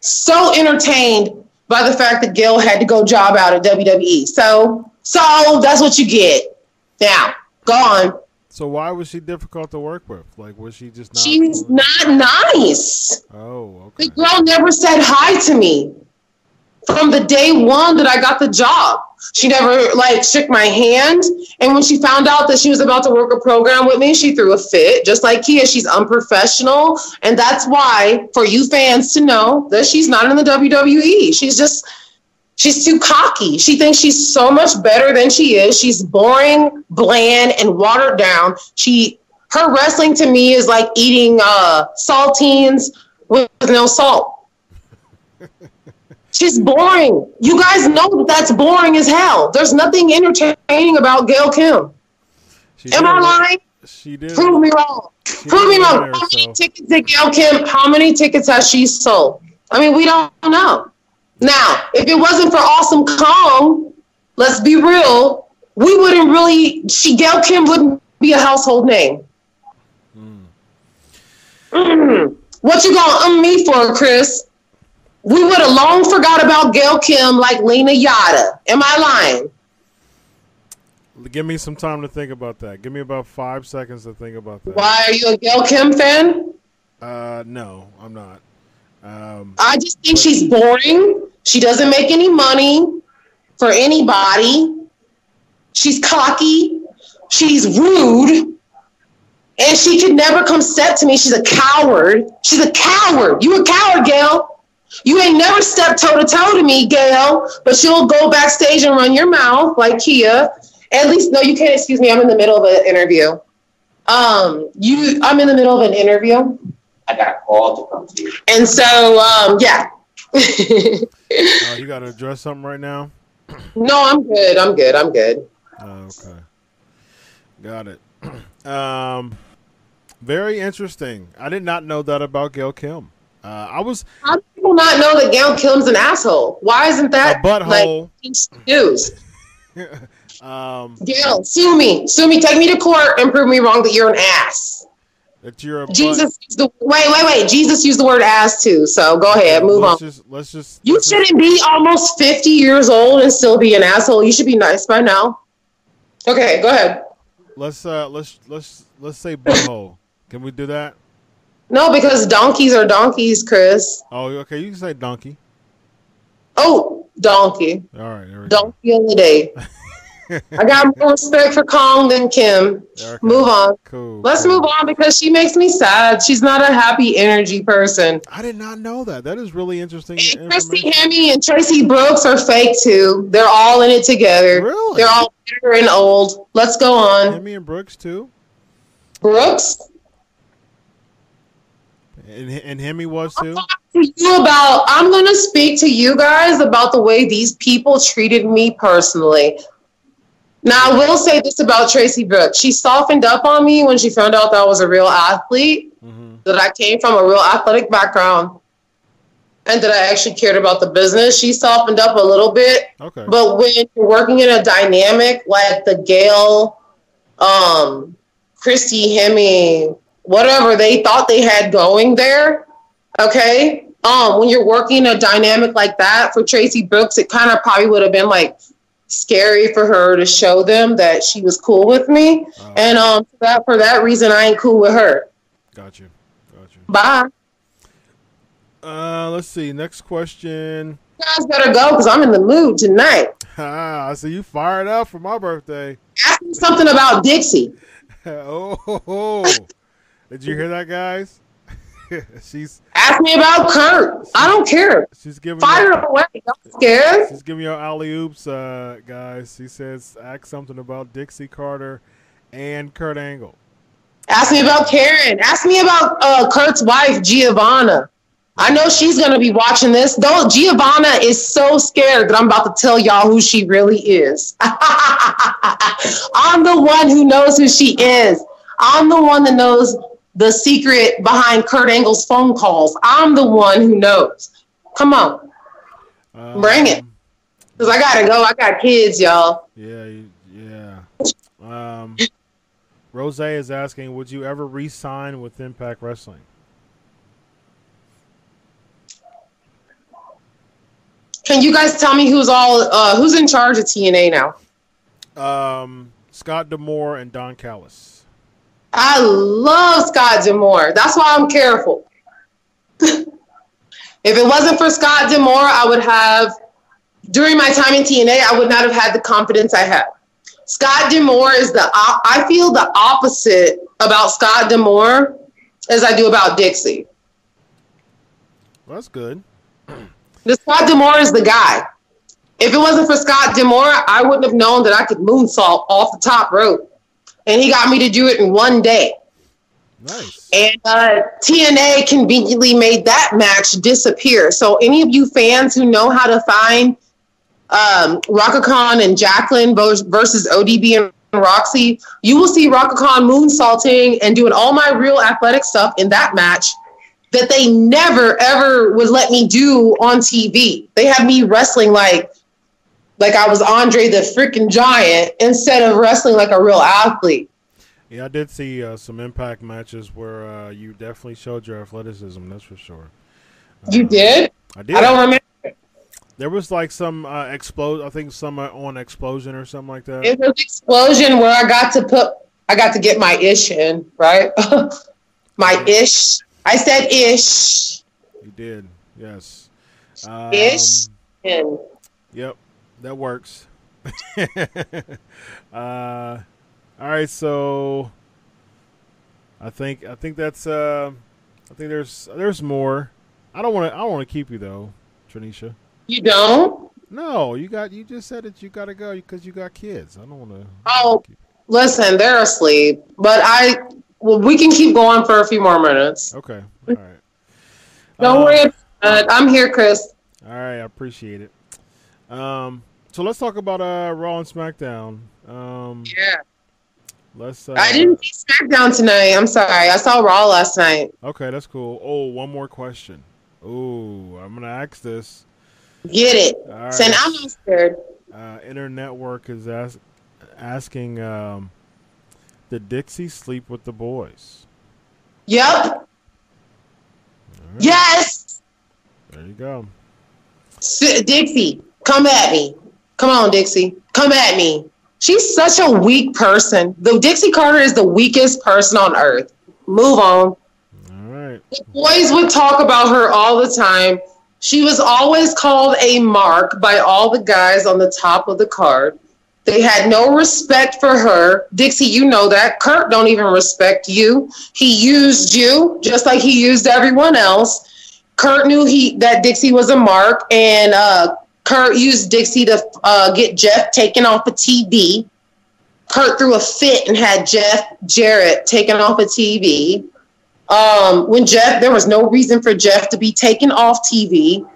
so entertained by the fact that Gail had to go job out at WWE. So, so that's what you get. Now, go on. So why was she difficult to work with? Like, was she just not? She's not nice. Oh, okay. The girl never said hi to me from the day one that I got the job. She never like shook my hand. And when she found out that she was about to work a program with me, she threw a fit. Just like Kia, she's unprofessional. And that's why, for you fans to know that she's not in the WWE. She's just she's too cocky. She thinks she's so much better than she is. She's boring, bland, and watered down. She her wrestling to me is like eating uh saltines with no salt. She's boring. You guys know that's boring as hell. There's nothing entertaining about Gail Kim. She Am did I lying? She did. Prove me wrong. she Prove me wrong. How many tickets did Gail Kim? How many tickets has she sold? I mean, we don't know. Now, if it wasn't for Awesome Kong, let's be real, we wouldn't really. She Gail Kim wouldn't be a household name. Mm. What you gonna um me for, Chris? We would have long forgot about Gail Kim like Lena Yada. Am I lying? Give me some time to think about that. Give me about five seconds to think about that. Why are you a Gail Kim fan? Uh, no, I'm not. Um, I just think she's boring. She doesn't make any money for anybody. She's cocky. She's rude. And she could never come step to me. She's a coward. She's a coward. You a coward, Gail. You ain't never stepped toe to toe to me, Gail, but she'll go backstage and run your mouth like Kia. At least, no, you can't excuse me. I'm in the middle of an interview. Um, you, I'm in the middle of an interview. I got a call to come to you. And so, um, yeah. uh, you got to address something right now. no, I'm good. I'm good. I'm good. Oh, okay, got it. Um, very interesting. I did not know that about Gail Kim. Uh, I was How do people not know that Gail Kim's an asshole? Why isn't that A butthole. like news? um, Gail, sue me. Sue me. Take me to court and prove me wrong that you're an ass. That you're a. Jesus used the wait, wait, wait. Jesus used the word ass too. So go ahead, move on. let's Just, let's just. You let's shouldn't be almost 50 years old and still be an asshole. You should be nice by now. Okay, go ahead. Let's uh let's let's let's say butthole. Can we do that? No, because donkeys are donkeys, Chris. Oh, okay. You can say donkey. Oh, donkey. All right. There we go. Donkey of the day. I got more respect for Kong than Kim. Okay. Move on. Cool. Let's cool. move on because she makes me sad. She's not a happy energy person. I did not know that. That is really interesting. And Christy. Hemme and Traci Brooks are fake too. They're all in it together. Really? They're all bitter and old. Let's go on. Hemme and Brooks too, Brooks, and and Hemme was too. you about I'm going to speak to you guys about the way these people treated me personally. Now, I will say this about Traci Brooks. She softened up on me when she found out that I was a real athlete, hmm that I came from a real athletic background, and that I actually cared about the business. She softened up a little bit. Okay. But when you're working in a dynamic like the Gail, um, Christy Hemme, whatever they thought they had going there, okay. Um, when you're working a dynamic like that for Traci Brooks, it kind of probably would have been like scary for her to show them that she was cool with me. And um, for that for that reason, I ain't cool with her. got you. Got you. Bye. Uh, let's see. Next question. You guys better go because I'm in the mood tonight. Ah, I see you fired up for my birthday. Ask me something about Dixie. oh. Did you hear that, guys? she's Ask me about Kurt. I don't care. she's giving Fire you, away. Don't scared. she's giving you alley oops, uh, guys. She says ask something about Dixie Carter and Kurt Angle. Ask me about Karen. Ask me about uh, Kurt's wife, Giovanna. I know she's gonna be watching this. Though Giovanna is so scared that I'm about to tell y'all who she really is. I'm the one who knows who she is. I'm the one that knows the secret behind Kurt Angle's phone calls. I'm the one who knows. Come on, Um, Bring it. because I gotta go. I got kids, y'all. Yeah, yeah. Um, Rose is asking, would you ever re-sign with Impact Wrestling? Can you guys tell me who's all uh, who's in charge of TNA now? Um, Scott D'Amore and Don Callis. I love Scott D'Amore. That's why I'm careful. if it wasn't for Scott D'Amore, I would have, during my time in TNA, I would not have had the confidence I have. Scott D'Amore is the, I feel the opposite about Scott D'Amore as I do about Dixie. Well, that's good. The Scott D'Amore is the guy. If it wasn't for Scott D'Amore, I wouldn't have known that I could moonsault off the top rope. And he got me to do it in one day. Nice. And uh, TNA conveniently made that match disappear. So any of you fans who know how to find um, and Jacqueline versus ODB and Roxy, you will see Rhaka Khan moonsaulting and doing all my real athletic stuff in that match that they never ever would let me do on TV. They had me wrestling like like I was Andre the freaking giant instead of wrestling like a real athlete. Yeah, I did see uh, some Impact matches where uh, you definitely showed your athleticism. That's for sure. You Uh, did? I did. I don't remember. There was like some uh, explode. I think some uh, on Xplosion or something like that. It was Xplosion where I got to put I got to get my ish in, right? my ish. I said ish. you did. Yes. Um, Ish. And Yep, that works. uh, all right, so I think I think that's uh, I think there's there's more. I don't want to I don't want to keep you though, Tranisha. you don't? No, you got you just said that you got to go because you got kids. I don't want to. Oh, listen, they're asleep. But I well, we can keep going for a few more minutes. Okay, all right. Don't Uh, worry. I'm here, Chris. All right, I appreciate it. Um, so let's talk about uh Raw and SmackDown. Um, Yeah. let's. Uh, I didn't see SmackDown tonight. I'm sorry. I saw Raw last night. Okay, that's cool. Oh, one more question. Oh, I'm gonna ask this. Get it. All right. Saying I'm not scared. Uh, Internetwork is ask, asking, um, did Dixie sleep with the boys? Yep. Yes. There you go. S- Dixie, come at me. Come on, Dixie. Come at me. She's such a weak person. The Dixie Carter is the weakest person on earth. Move on. All right. The boys would talk about her all the time. She was always called a mark by all the guys on the top of the card. They had no respect for her. Dixie, you know that. Kurt don't even respect you. He used you just like he used everyone else. Kurt knew he that Dixie was a mark, and uh, Kurt used Dixie to uh, get Jeff taken off of TV. Kurt threw a fit and had Jeff Jarrett taken off of TV. Um, when Jeff, there was no reason for Jeff to be taken off TV.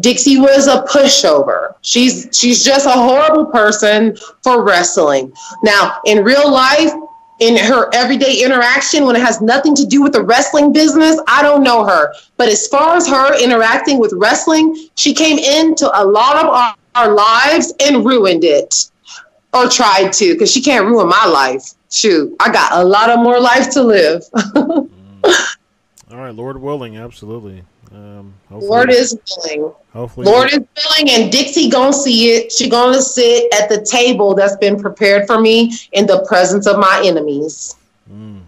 Dixie was a pushover. She's she's just a horrible person for wrestling. Now, in real life, in her everyday interaction, when it has nothing to do with the wrestling business, I don't know her. But as far as her interacting with wrestling, she came into a lot of our, our lives and ruined it, or tried to, because she can't ruin my life. Shoot, I got a lot of more life to live. Mm. All right, Lord willing, absolutely. Um, Lord is willing. hopefully, Lord is willing, and Dixie gonna see it. She gonna sit at the table that's been prepared for me in the presence of my enemies. Mm.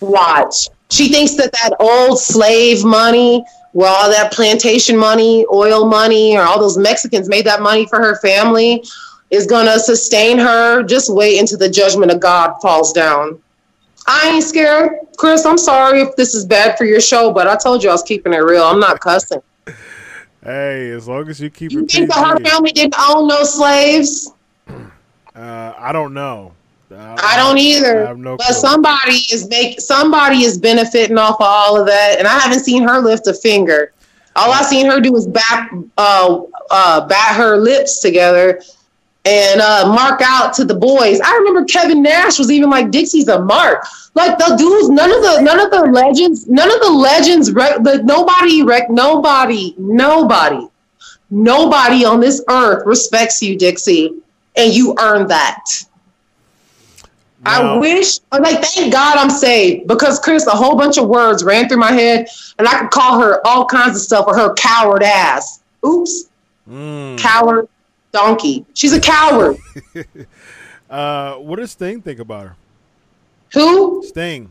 Watch. She thinks that that old slave money, well, all that plantation money, oil money, or all those Mexicans made that money for her family, is gonna sustain her. Just wait until the judgment of God falls down. I ain't scared, Chris. I'm sorry if this is bad for your show, but I told you I was keeping it real. I'm not cussing. Hey, as long as you keep You it think that her PG, family didn't own no slaves? uh, I don't know. I don't either. I no but clue. somebody is make somebody is benefiting off of all of that, and I haven't seen her lift a finger. All I've seen her do is back, uh, uh, bat her lips together and uh, mark out to the boys. I remember Kevin Nash was even like Dixie's a mark. Like the dudes, none of the none of the legends, none of the legends, rec- the, nobody, rec- nobody, nobody, nobody on this earth respects you, Dixie, and you earned that. I Now- wish, like, thank God I'm saved because Chris, a whole bunch of words ran through my head, and I could call her all kinds of stuff for her coward ass. Oops, Mm. coward donkey. She's a coward. Uh, what does Sting think about her? Who? Sting.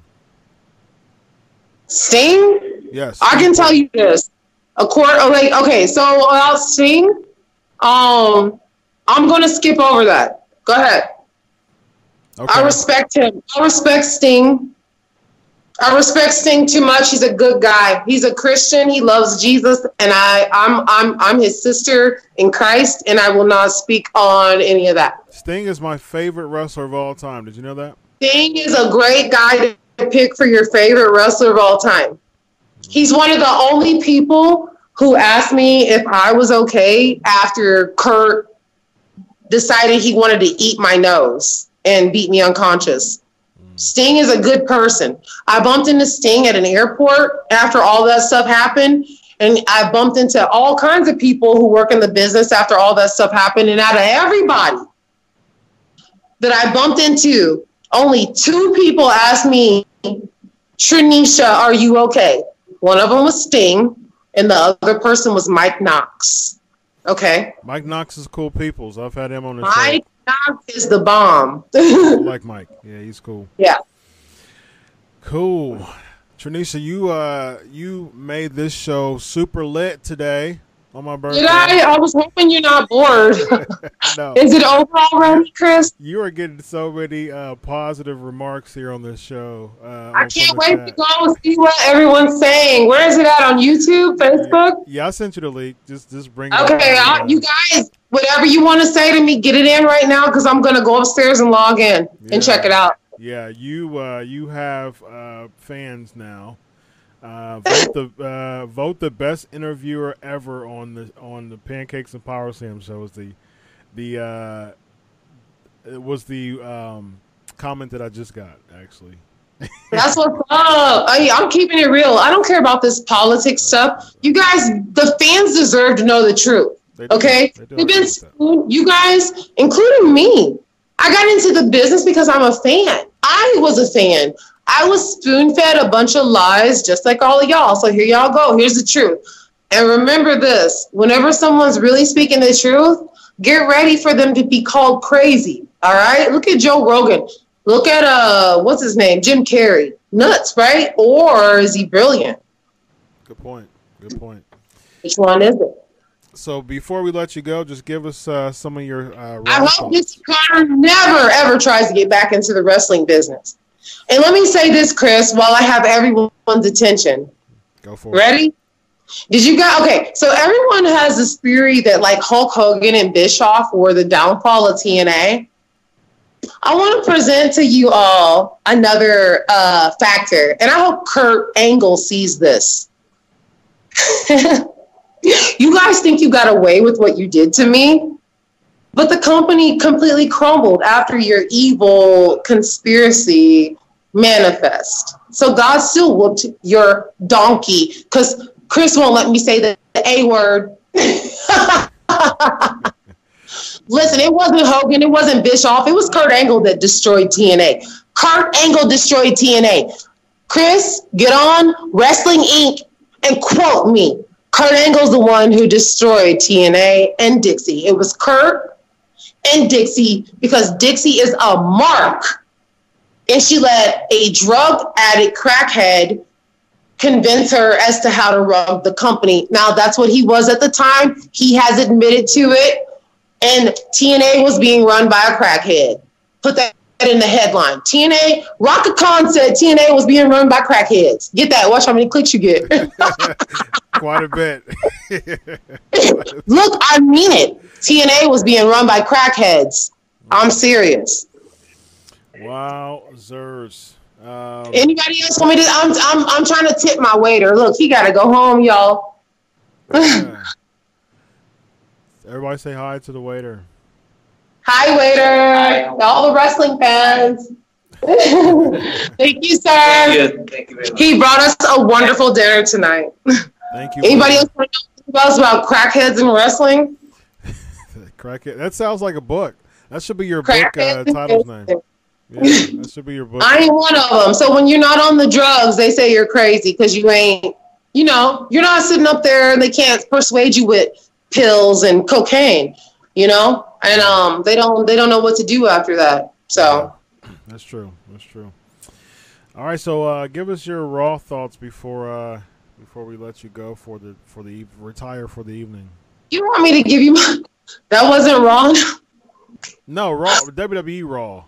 Sting? Yes. I can tell you this. A court, oh, like, okay, so about Sting, um, I'm to skip over that. Go ahead. Okay. I respect him. I respect Sting. I respect Sting too much. He's a good guy. He's a Christian. He loves Jesus, and I, I'm, I'm, I'm his sister in Christ, and I will not speak on any of that. Sting is my favorite wrestler of all time. Did you know that? Sting is a great guy to pick for your favorite wrestler of all time. He's one of the only people who asked me if I was okay after Kurt decided he wanted to eat my nose and beat me unconscious. Sting is a good person. I bumped into Sting at an airport after all that stuff happened. And I bumped into all kinds of people who work in the business after all that stuff happened. And out of everybody that I bumped into, only two people asked me, Trinisha, are you okay? One of them was Sting, and the other person was Mike Knox. Okay. Mike Knox is cool peoples. I've had him on the Mike Knox is the bomb. I like Mike. Yeah, he's cool. yeah. Cool. Tranisha, you uh you made this show super lit today on my birthday. Did I? I was hoping you're not bored. no. Is it over already, Chris? You are getting so many uh, positive remarks here on this show. Uh, I can't wait chat. to go and see what everyone's saying. Where is it at on YouTube, Facebook? Yeah, I sent you the link. Just just bring it Okay. I, you guys, whatever you want to say to me, get it in right now because I'm gonna go upstairs and log in Yeah. and check it out. Yeah, you uh, you have uh, fans now. Uh, vote the uh, vote the best interviewer ever on the on the Pancakes and Powerslam show was the the uh, it was the um, comment that I just got actually. That's what's up. I, I'm keeping it real. I don't care about this politics stuff. You guys, the fans deserve to know the truth. They do- Okay, they do they've been you guys, including me. I got into the business because I'm a fan. I was a fan. I was spoon fed a bunch of lies, just like all of y'all. So here y'all go. Here's the truth. And remember this whenever someone's really speaking the truth, get ready for them to be called crazy. All right. Look at Joe Rogan. Look at uh what's his name? Jim Carrey. Nuts, right? Or is he brilliant? Good point. Good point. Which one is it? So before we let you go, just give us uh, some of your. Uh, I hope. Missy Carter never ever tries to get back into the wrestling business. And let me say this, Chris, while I have everyone's attention. Go for it. Ready? Did you guys? Okay, so everyone has this theory that like Hulk Hogan and Bischoff were the downfall of TNA. I want to present to you all another uh, factor, and I hope Kurt Angle sees this. you guys think you got away with what you did to me, but the company completely crumbled after your evil conspiracy manifest. So God still whooped your donkey because Chris won't let me say the, the A word. Listen, it wasn't Hogan, it wasn't Bischoff, it was Kurt Angle that destroyed TNA. Kurt Angle destroyed TNA. Chris, get on Wrestling Inc. and quote me. Kurt Angle's the one who destroyed TNA and Dixie. It was Kurt and Dixie because Dixie is a mark. And she let a drug addict crackhead convince her as to how to run the company. Now, that's what he was at the time. He has admitted to it. And TNA was being run by a crackhead. Put that in the headline. TNA, Rhaka Khan said TNA was being run by crackheads. Get that. Watch how many clicks you get. Quite a bit. Look, I mean it. TNA was being run by crackheads. I'm serious. wow, Zers. Um, Anybody else want me to? I'm I'm I'm trying to tip my waiter. Look, he got to go home, y'all. yeah. Everybody say hi to the waiter. Hi, waiter. To all the wrestling fans. Thank you, sir. Thank you very much. He brought us a wonderful dinner tonight. Thank you. Anybody else want to know else about crackheads and wrestling? Crackhead. That sounds like a book. That should be your book uh, Crackheads. title's name. Yeah, that should be your book. I ain't one of them. So when you're not on the drugs, they say you're crazy because you ain't, you know, you're not sitting up there and they can't persuade you with pills and cocaine, you know, and um, they don't they don't know what to do after that. So That's true. That's true. All right, so uh, give us your raw thoughts before uh, before we let you go for the for the retire for the evening. you want me to give you my, that wasn't wrong. No, Raw WWE Raw.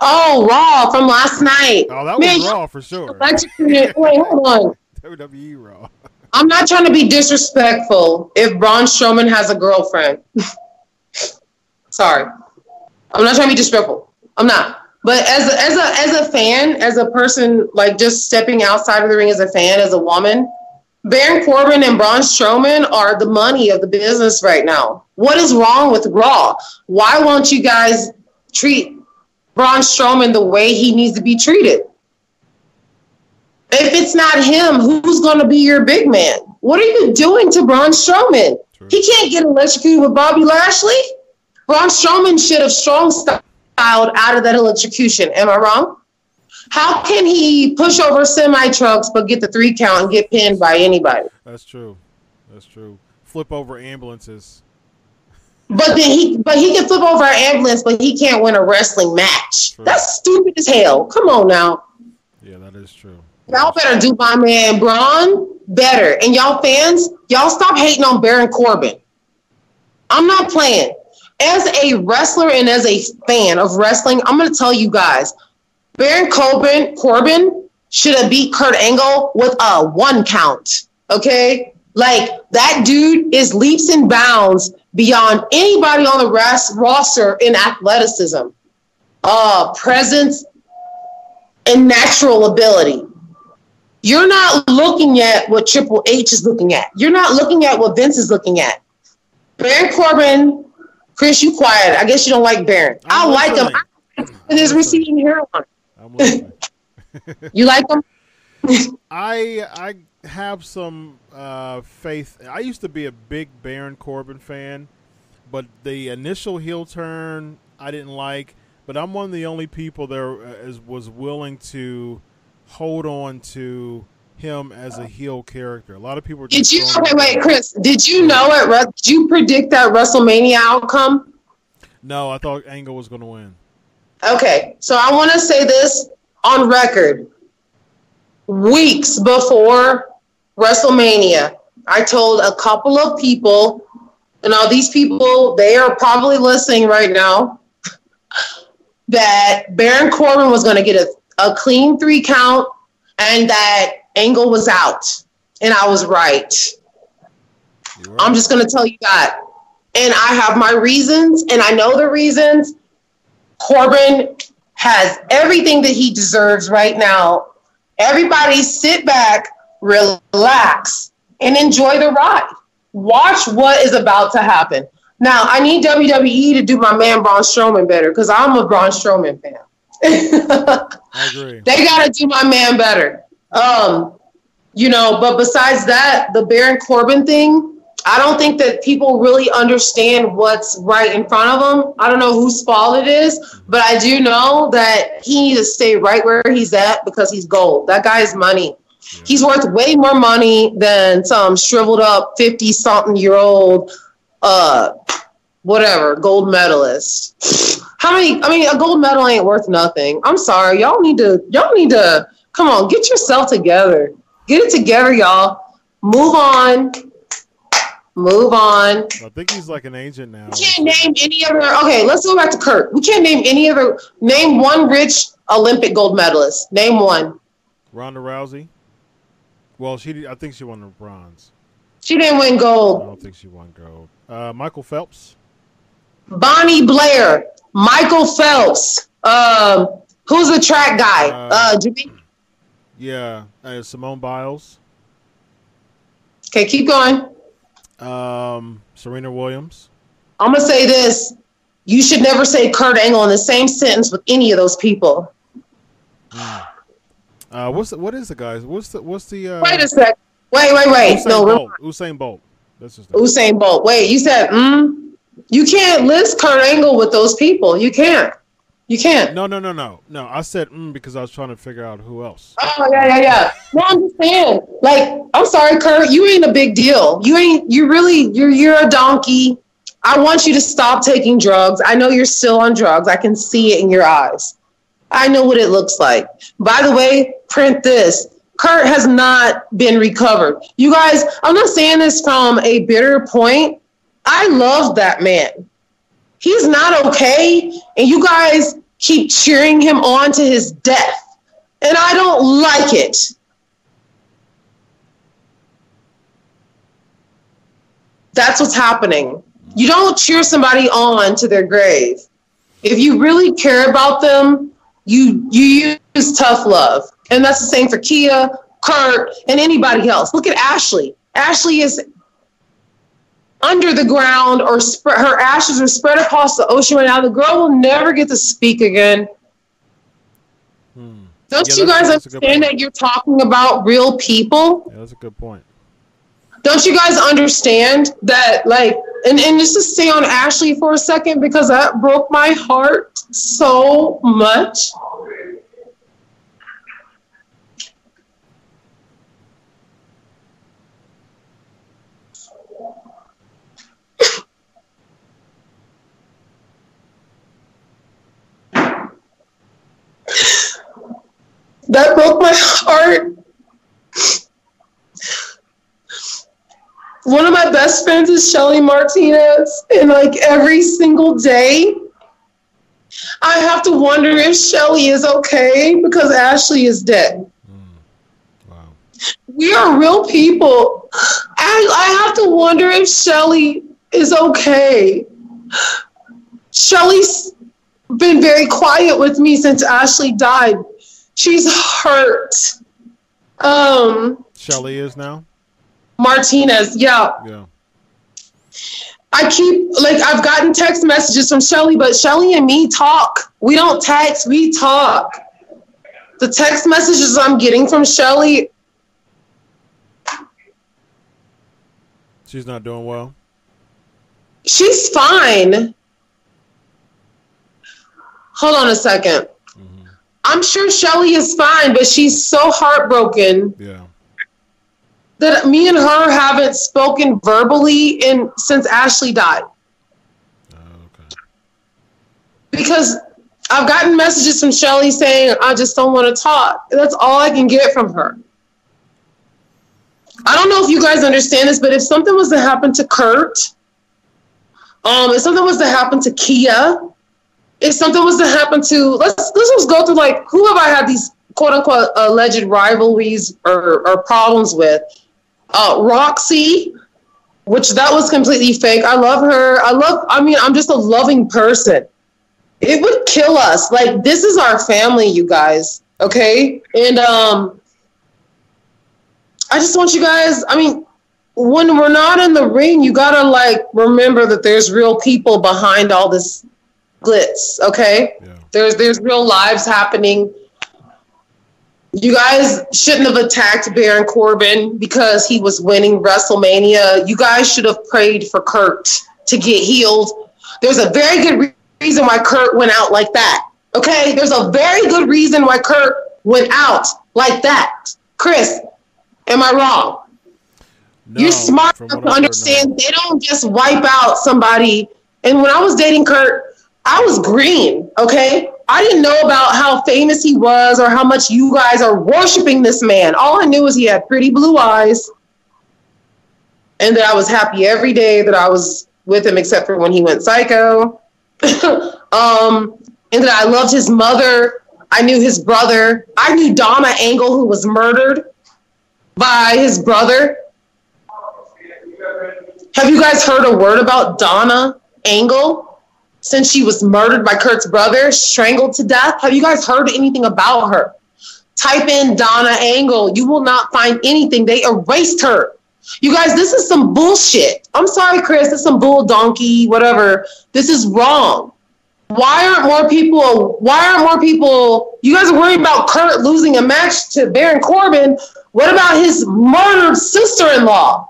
Oh, Raw from last night. Oh, that was Raw for sure. Wait, hold on. WWE Raw. I'm not trying to be disrespectful if Braun Strowman has a girlfriend. Sorry. I'm not trying to be disrespectful. I'm not. But as a, as a as a fan, as a person like just stepping outside of the ring as a fan, as a woman, Baron Corbin and Braun Strowman are the money of the business right now. What is wrong with Raw? Why won't you guys treat Braun Strowman the way he needs to be treated? If it's not him, who's going to be your big man? What are you doing to Braun Strowman? True. He can't get electrocuted with Bobby Lashley. Braun Strowman should have strong styled out of that electrocution. Am I wrong? How can he push over semi trucks but get the three count and get pinned by anybody? That's true. That's true. Flip over ambulances. But then he, but he can flip over an ambulance, but he can't win a wrestling match. True. That's stupid as hell. Come on now. Yeah, that is true. Y'all better do my man Braun better. And y'all fans, y'all stop hating on Baron Corbin. I'm not playing. As a wrestler and as a fan of wrestling, I'm going to tell you guys Baron Corbin, Corbin should have beat Kurt Angle with a one count. Okay? Like that dude is leaps and bounds beyond anybody on the ras- roster in athleticism, uh, presence, and natural ability. You're not looking at what Triple H is looking at. You're not looking at what Vince is looking at. Baron Corbin, Chris, you quiet. I guess you don't like Baron. I like him. like his receding hairline. You like him? I I have some uh, faith. I used to be a big Baron Corbin fan, but the initial heel turn I didn't like. but I'm one of the only people there uh, was willing to hold on to him as a heel character. A lot of people. Are Did you? Okay, wait. Chris. Did you know it? Did you predict that WrestleMania outcome? No, I thought Angle was going to win. Okay, so I want to say this on record. Weeks before WrestleMania, I told a couple of people, and all these people, they are probably listening right now, that Baron Corbin was going to get a, a clean three count and that Angle was out. And I was right. You're I'm just going to tell you that. And I have my reasons, and I know the reasons. Corbin has everything that he deserves right now. Everybody sit back, relax, and enjoy the ride. Watch what is about to happen. Now, I need WWE to do my man Braun Strowman better because I'm a Braun Strowman fan. I agree. they got to do my man better. Um, you know, but besides that, the Baron Corbin thing, I don't think that people really understand what's right in front of them. I don't know whose fault it is, but I do know that he needs to stay right where he's at because he's gold. That guy is money. He's worth way more money than some shriveled up 50 something year old, uh, whatever, gold medalist. How many? I mean, a gold medal ain't worth nothing. I'm sorry. Y'all need to, y'all need to, come on, get yourself together. Get it together, y'all. Move on. Move on. I think he's like an agent now. We can't name any other. Okay, let's go back to Kurt. We can't name any other. Name one rich Olympic gold medalist. Name one. Ronda Rousey. Well, she. I think she won the bronze. She didn't win gold. I don't think she won gold. Uh, Michael Phelps. Bonnie Blair, Michael Phelps. Um, who's the track guy? Uh, Uh, Jimmy. Yeah, uh, Simone Biles. Okay, keep going. Um, Serena Williams. I'm gonna say this. You should never say Kurt Angle in the same sentence with any of those people. Uh, what's the, what is the guys? What's the what's the uh, Wait a sec. Wait, wait, wait. Usain No, Bolt. Usain Bolt. That's his name. Usain Bolt. Wait, you said, mm? You can't list Kurt Angle with those people. You can't. You can't. No, no, no, no, no. I said mm because I was trying to figure out who else. Oh yeah, yeah, yeah. No, I'm just saying. Like, I'm sorry, Kurt. You ain't a big deal. You ain't. You really. You're. You're a donkey. I want you to stop taking drugs. I know you're still on drugs. I can see it in your eyes. I know what it looks like. By the way, print this. Kurt has not been recovered. You guys, I'm not saying this from a bitter point. I love that man. He's not okay. And you guys keep cheering him on to his death. And I don't like it. That's what's happening. You don't cheer somebody on to their grave. If you really care about them, you you use tough love. And that's the same for Kia, Kurt, and anybody else. Look at Ashley. Ashley is under the ground or spread her ashes are spread across the ocean right now. The girl will never get to speak again. Hmm. Don't Yeah, you guys that's a good understand that you're talking about real people? Yeah, that's a good point. Don't you guys understand that like and, and just to stay on Ashley for a second because that broke my heart so much. That broke my heart. One of my best friends is Shelly Martinez, and like every single day, I have to wonder if Shelly is okay because Ashley is dead. Hmm. Wow. We are real people. I, I have to wonder if Shelly is okay. Shelly's been very quiet with me since Ashley died. She's hurt. Um, Shelly is now. Martinez, yeah. Yeah. I keep like I've gotten text messages from Shelly, but Shelly and me talk. We don't text, we talk. The text messages I'm getting from Shelly, She's not doing well. she's fine. hold on a 2nd hmm I'm sure Shelly is fine, but she's so heartbroken Yeah. that me and her haven't spoken verbally in since Ashley died. Oh, okay. Because I've gotten messages from Shelly saying, I just don't want to talk. That's all I can get from her. I don't know if you guys understand this, but if something was to happen to Kurt, um, if something was to happen to Kia, if something was to happen to let's let's just go through like who have I had these quote unquote alleged rivalries or, or problems with? Uh, Roxy, which that was completely fake. I love her. I love. I mean, I'm just a loving person. It would kill us. Like this is our family, you guys. Okay, and um, I just want you guys. I mean, when we're not in the ring, you gotta like remember that there's real people behind all this glitz. Okay, Yeah. there's there's real lives happening. You guys shouldn't have attacked Baron Corbin because he was winning WrestleMania. You guys should have prayed for Kurt to get healed. There's a very good re- reason why Kurt went out like that. Okay? There's a very good reason why Kurt went out like that. Chris, am I wrong? No, You're smart enough to I've heard, no. understand they don't just wipe out somebody. And when I was dating Kurt, I was green, okay? I didn't know about how famous he was or how much you guys are worshiping this man. All I knew was he had pretty blue eyes and that I was happy every day that I was with him, except for when he went psycho. um, and that I loved his mother. I knew his brother. I knew Donna Angle, who was murdered by his brother. Have you guys heard a word about Donna Angle since she was murdered by Kurt's brother, strangled to death? Have you guys heard anything about her? Type in Donna Angle. You will not find anything. They erased her. You guys, this is some bullshit. I'm sorry, Chris. This is some bull donkey, whatever. This is wrong. Why aren't more people? Why aren't more people? You guys are worried about Kurt losing a match to Baron Corbin. What about his murdered sister-in-law?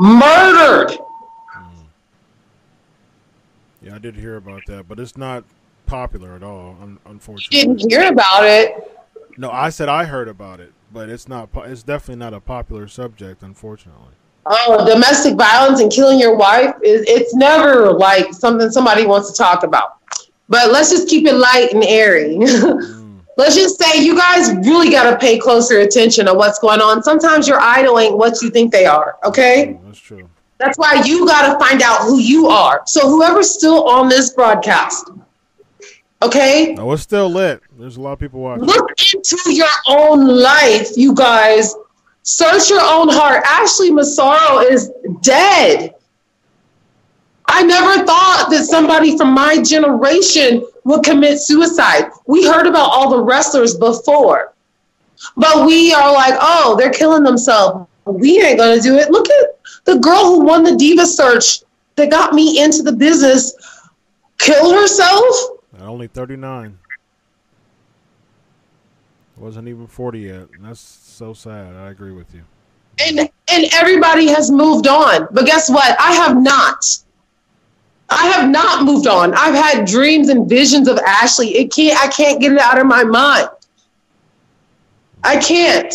Murdered. Yeah, I did hear about that, but it's not popular at all, un- You unfortunately. didn't hear about it. No, I said I heard about it, but it's not. It's definitely not a popular subject, unfortunately. Oh, domestic violence and killing your wife is it's never like something somebody wants to talk about. But let's just keep it light and airy. Mm. let's just say you guys really got to pay closer attention to what's going on. Sometimes your idol ain't what you think they are, okay? Oh, that's true. That's why you got to find out who you are. So whoever's still on this broadcast, okay? No, it's still lit. There's a lot of people watching. Look into your own life, you guys. Search your own heart. Ashley Massaro is dead. I never thought that somebody from my generation would commit suicide. We heard about all the wrestlers before, but we are like, oh, they're killing themselves. We ain't gonna do it. Look at the girl who won the Diva Search that got me into the business. Kill herself? At only 39. Wasn't even 40 yet. And that's so sad. I agree with you. and and everybody has moved on but guess what i have not i have not moved on i've had dreams and visions of ashley it can't i can't get it out of my mind i can't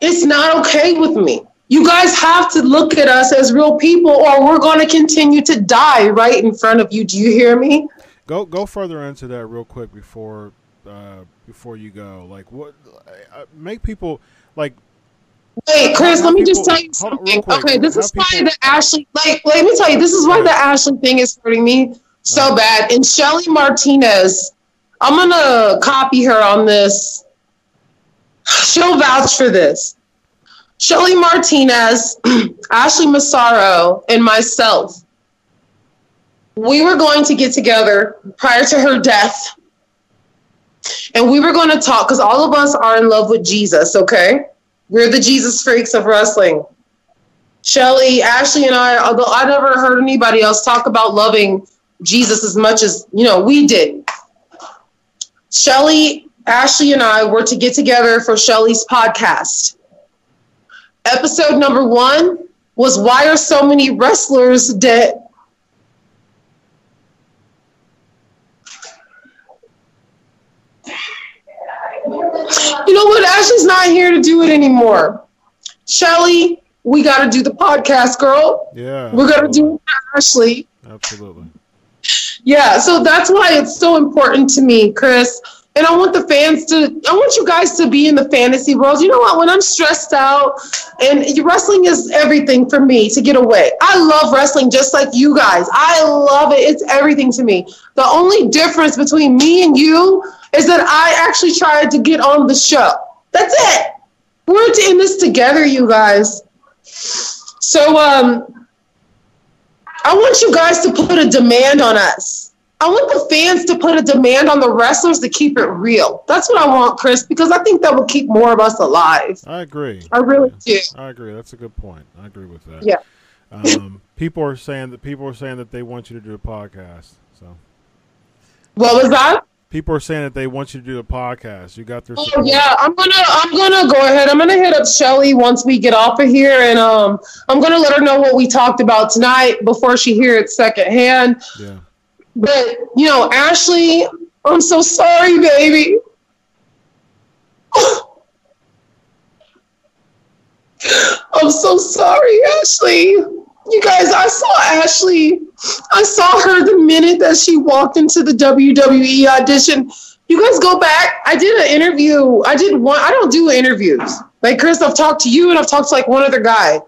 it's not okay with me you guys have to look at us as real people or we're going to continue to die right in front of you do you hear me Go go further into that real quick before uh, before you go. Like what? Uh, make people like Wait, Chris, let me people- just tell you hold on, real something. quick. Okay, this is why people- the Ashley, like, let me tell you, this is why the Ashley thing is hurting me so Right. bad. And Shelly Martinez, I'm gonna copy her on this. She'll vouch for this. Shelly Martinez, Ashley Massaro, and myself, we were going to get together prior to her death. And we were going to talk because all of us are in love with Jesus, okay? We're the Jesus freaks of wrestling. Shelly, Ashley, and I, although I never heard anybody else talk about loving Jesus as much as, you know, we did. Shelly, Ashley, and I were to get together for Shelly's podcast. Episode number one was why are so many wrestlers dead? You know what? Ashley's not here to do it anymore. Shelly, we got to do the podcast, girl. Yeah. We're going to do it, Ashley. Absolutely. Yeah. So that's why it's so important to me, Chris and I want the fans to, I want you guys to be in the fantasy world. You know what? When I'm stressed out, and wrestling is everything for me to get away. I love wrestling just like you guys. I love it. It's everything to me. The only difference between me and you is that I actually tried to get on the show. That's it. We're in this together, you guys. So, um, I want you guys to put a demand on us. I want the fans to put a demand on the wrestlers to keep it real. That's what I want, Chris, because I think that will keep more of us alive. I agree. I really do. I agree. That's a good point. I agree with that. Yeah. Um, people are saying that people are saying that they want you to do a podcast. So What was that? people are saying that they want you to do a podcast. You got their Oh support. yeah, I'm gonna I'm gonna go ahead. I'm gonna hit up Shelly once we get off of here, and um, I'm gonna let her know what we talked about tonight before she hears it secondhand. Yeah. But you know, Ashley, I'm so sorry, baby. I'm so sorry, Ashley. You guys, I saw Ashley. I saw her the minute that she walked into the WWE audition. You guys go back. I did an interview. I did one. I don't do interviews. Like Chris, I've talked to you and I've talked to like one other guy.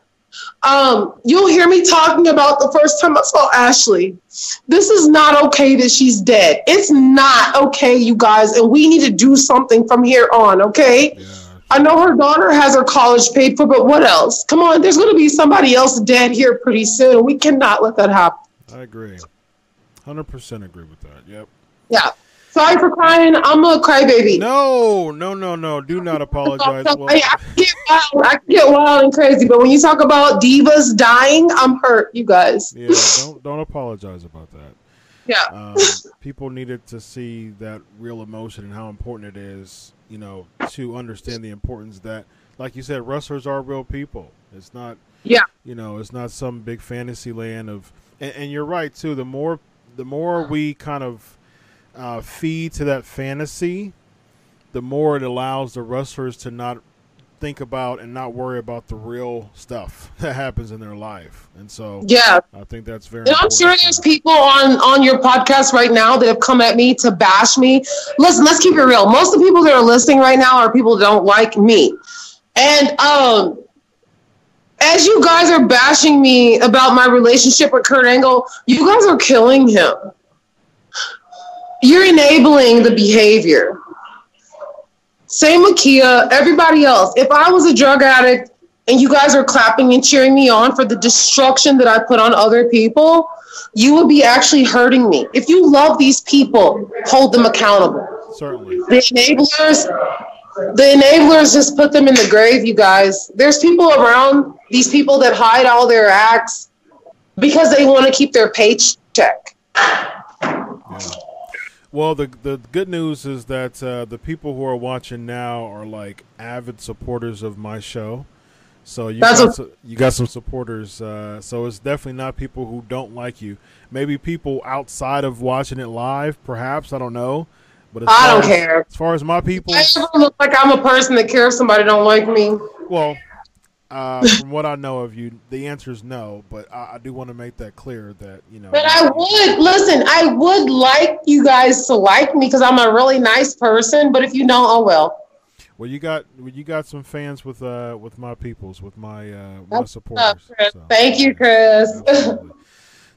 Um, you'll hear me talking about the first time I saw Ashley. This is not okay that she's dead. It's not okay, you guys, and we need to do something from here on, okay? Yeah. I know her daughter has her college paid for, but what else? Come on, there's going to be somebody else dead here pretty soon. We cannot let that happen. I agree. Hundred percent agree with that. Yep. Yeah. Sorry for crying. I'm a crybaby. No, no, no, no. Do not apologize. Well, I, I, can get wild. I get wild and crazy, but when you talk about divas dying, I'm hurt, you guys. yeah, don't don't apologize about that. Yeah. Um, people needed to see that real emotion and how important it is, you know, to understand the importance that, like you said, wrestlers are real people. It's not, Yeah. you know, it's not some big fantasy land of. And, and you're right too. The more, the more we kind of uh, feed to that fantasy, the more it allows the wrestlers to not think about and not worry about the real stuff that happens in their life. And so, Yeah. I think that's very. And I'm sure there's people on on your podcast right now that have come at me to bash me. Listen, let's keep it real. Most of the people that are listening right now are people that don't like me. And um as you guys are bashing me about my relationship with Kurt Angle, you guys are killing him. You're enabling the behavior. Same with Kia, everybody else. If I was a drug addict and you guys are clapping and cheering me on for the destruction that I put on other people, you would be actually hurting me. If you love these people, hold them accountable. Certainly. The enablers, the enablers just put them in the grave, you guys. There's people around these people that hide all their acts because they want to keep their paycheck. Yeah. Well, the the good news is that uh, the people who are watching now are like avid supporters of my show. So you That's got a- some, you got some supporters. Uh, so it's definitely not people who don't like you. Maybe people outside of watching it live, perhaps I don't know. But I don't as- care. As far as my people, I look like I'm a person that cares if somebody don't like me. well, uh, from what I know of you, the answer is no. But I, I do want to make that clear that you know. But I would listen. I would like you guys to like me because I'm a really nice person. But if you don't, oh well. Well, you got well, you got some fans with uh with my peoples with my uh my That's supporters. up, so. Thank you, Chris.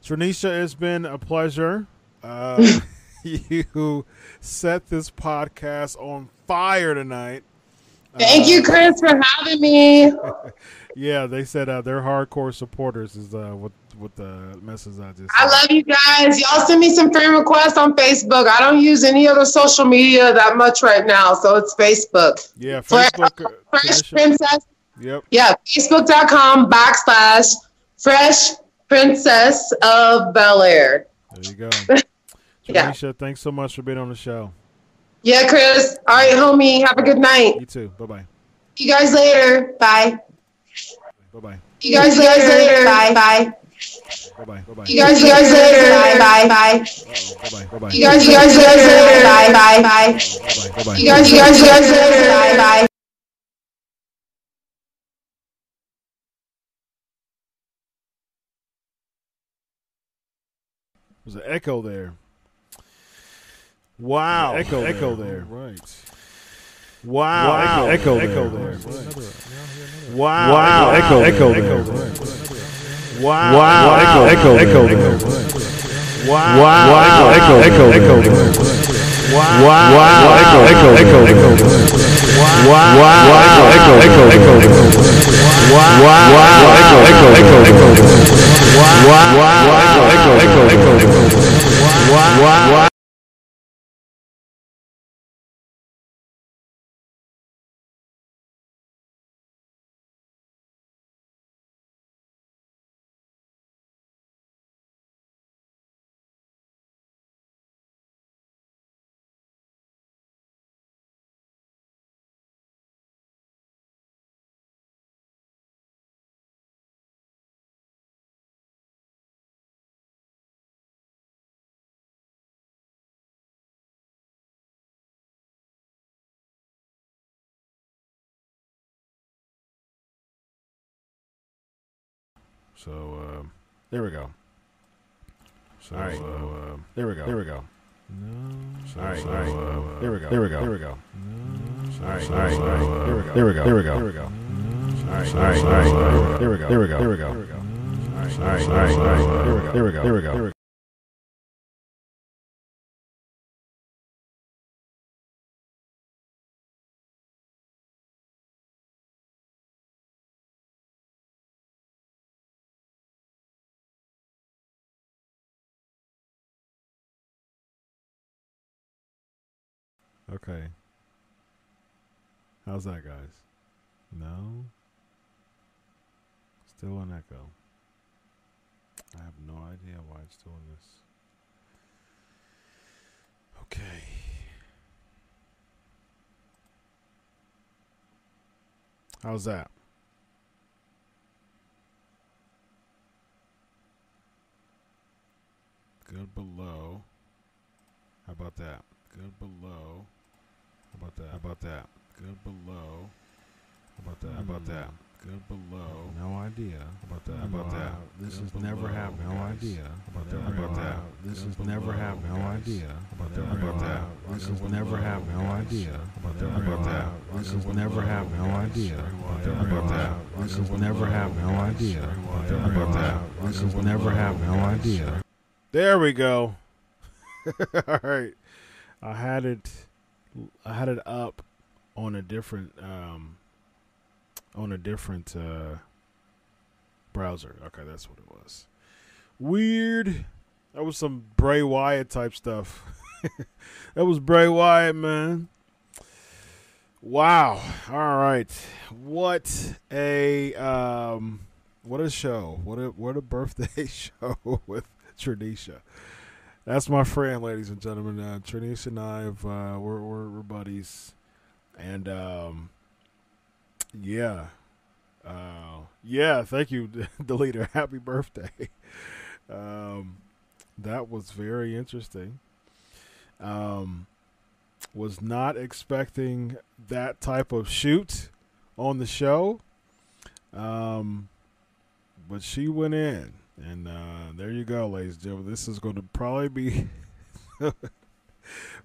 Absolutely. It's been a pleasure. Uh, you set this podcast on fire tonight. Thank Uh, you, Chris, for having me. Yeah, they said uh, they're hardcore supporters. Is uh, what what the message I just. I love you guys. Y'all send me some friend requests on Facebook. I don't use any other social media that much right now, so it's Facebook. Yeah, Facebook. uh, Fresh Princess. Yep. Yeah, Facebook.com backslash Fresh Princess of Bel Air. There you go. Yeah. Thanks so much for being on the show. Yeah, Chris. All right, homie. Have a good night. You too. Bye bye. You guys later. Bye. Bye bye. You guys later. Bye. Bye. Bye bye. Bye bye. You guys, you guys later. Bye. Bye. Bye. Bye bye. Bye bye. You guys, you guys later. Bye. Bye. Bye. Bye bye. Bye-bye. You guys, you guys, you guys later. Bye. Bye. There's an echo there. Wow. Echo echo there. there. Right. Wow. Wow. Echo, Echo echo there. there. Wow. Wow. Echo, Echo echo there. there. Wow. Wow. Echo, echo there. there. Wow. Wow. Echo, echo, echo there. Wow. Wow. Echo, echo, echo there. Wow. Wow. Echo, echo, echo there. Wow. Echo, echo, echo there. Wow. Echo, echo, echo there. Wow. So uh, there we go. So All right. uh, uh, there we go. There we go. So, All right. so, All right. uh, There we go. There we go. There we go. so, All right. so, All right. so, uh, There we go. There we go. There we go. There we go. All right. so, All right. so, All right. uh, There we go. There we go. There we go. There we go. All right. so, All right. so, All right. so, All right. uh, There we go. There we go. There we go. Okay. How's that, guys? No? Still an echo. I have no idea why it's doing this. Okay. How's that? Good below. How about that? Good below. About that? How about that? Good below. How about that? How about that? Good below. No idea. About that? About that? This has never happened. No idea. About that? About that? This has never happened. No idea. About that? About that? This has never happened. No idea. About that? About that? This has never happened. No idea. About that? About that? This has never happened. No idea. About that? About that? This has never happened. No idea. There we go. All right. I had it I had it up on a different um on a different uh browser. Okay, that's what it was. Weird. That was some Bray Wyatt type stuff. that was Bray Wyatt, man. Wow. All right. What a um what a show. What a what a birthday show with Tranisha. That's my friend, ladies and gentlemen. Uh, Tranisha and I have uh, we're, we're we're buddies, and um, yeah, uh, yeah. Thank you, the leader. Happy birthday. Um, that was very interesting. Um, was not expecting that type of shoot on the show. Um, but she went in. And uh, there you go, ladies and gentlemen. This is going to probably be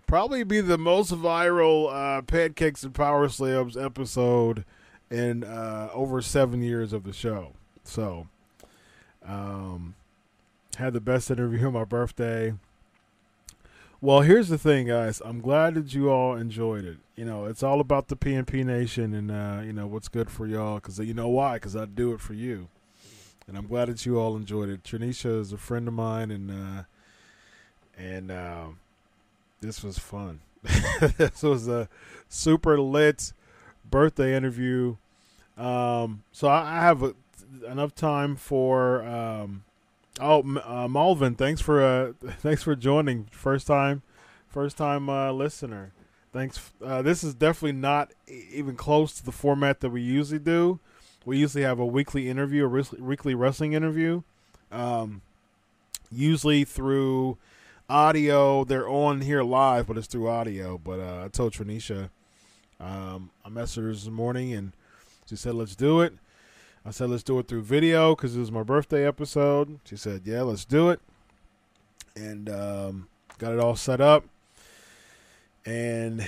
probably be the most viral uh, pancakes and powerslams episode in uh, over seven years of the show. So, um, had the best interview on my birthday. Well, here's the thing, guys. I'm glad that you all enjoyed it. You know, it's all about the PNP Nation and uh, you know what's good for y'all. Because you know why? Because I do it for you and I'm glad that you all enjoyed it. Tranisha is a friend of mine, and uh, and uh, this was fun. this was a super lit birthday interview. Um, so I, I have a, enough time for. Um, oh, uh, Malvin, thanks for uh, thanks for joining. First time, first time uh, listener. Thanks. Uh, this is definitely not even close to the format that we usually do we usually have a weekly interview, a weekly wrestling interview, um, usually through audio. They're on here live, but it's through audio. But uh, I told Tranisha, um, I messaged her this morning, and she said, "Let's do it." I said, "Let's do it through video because it was my birthday episode." She said, "Yeah, let's do it," and um, got it all set up, and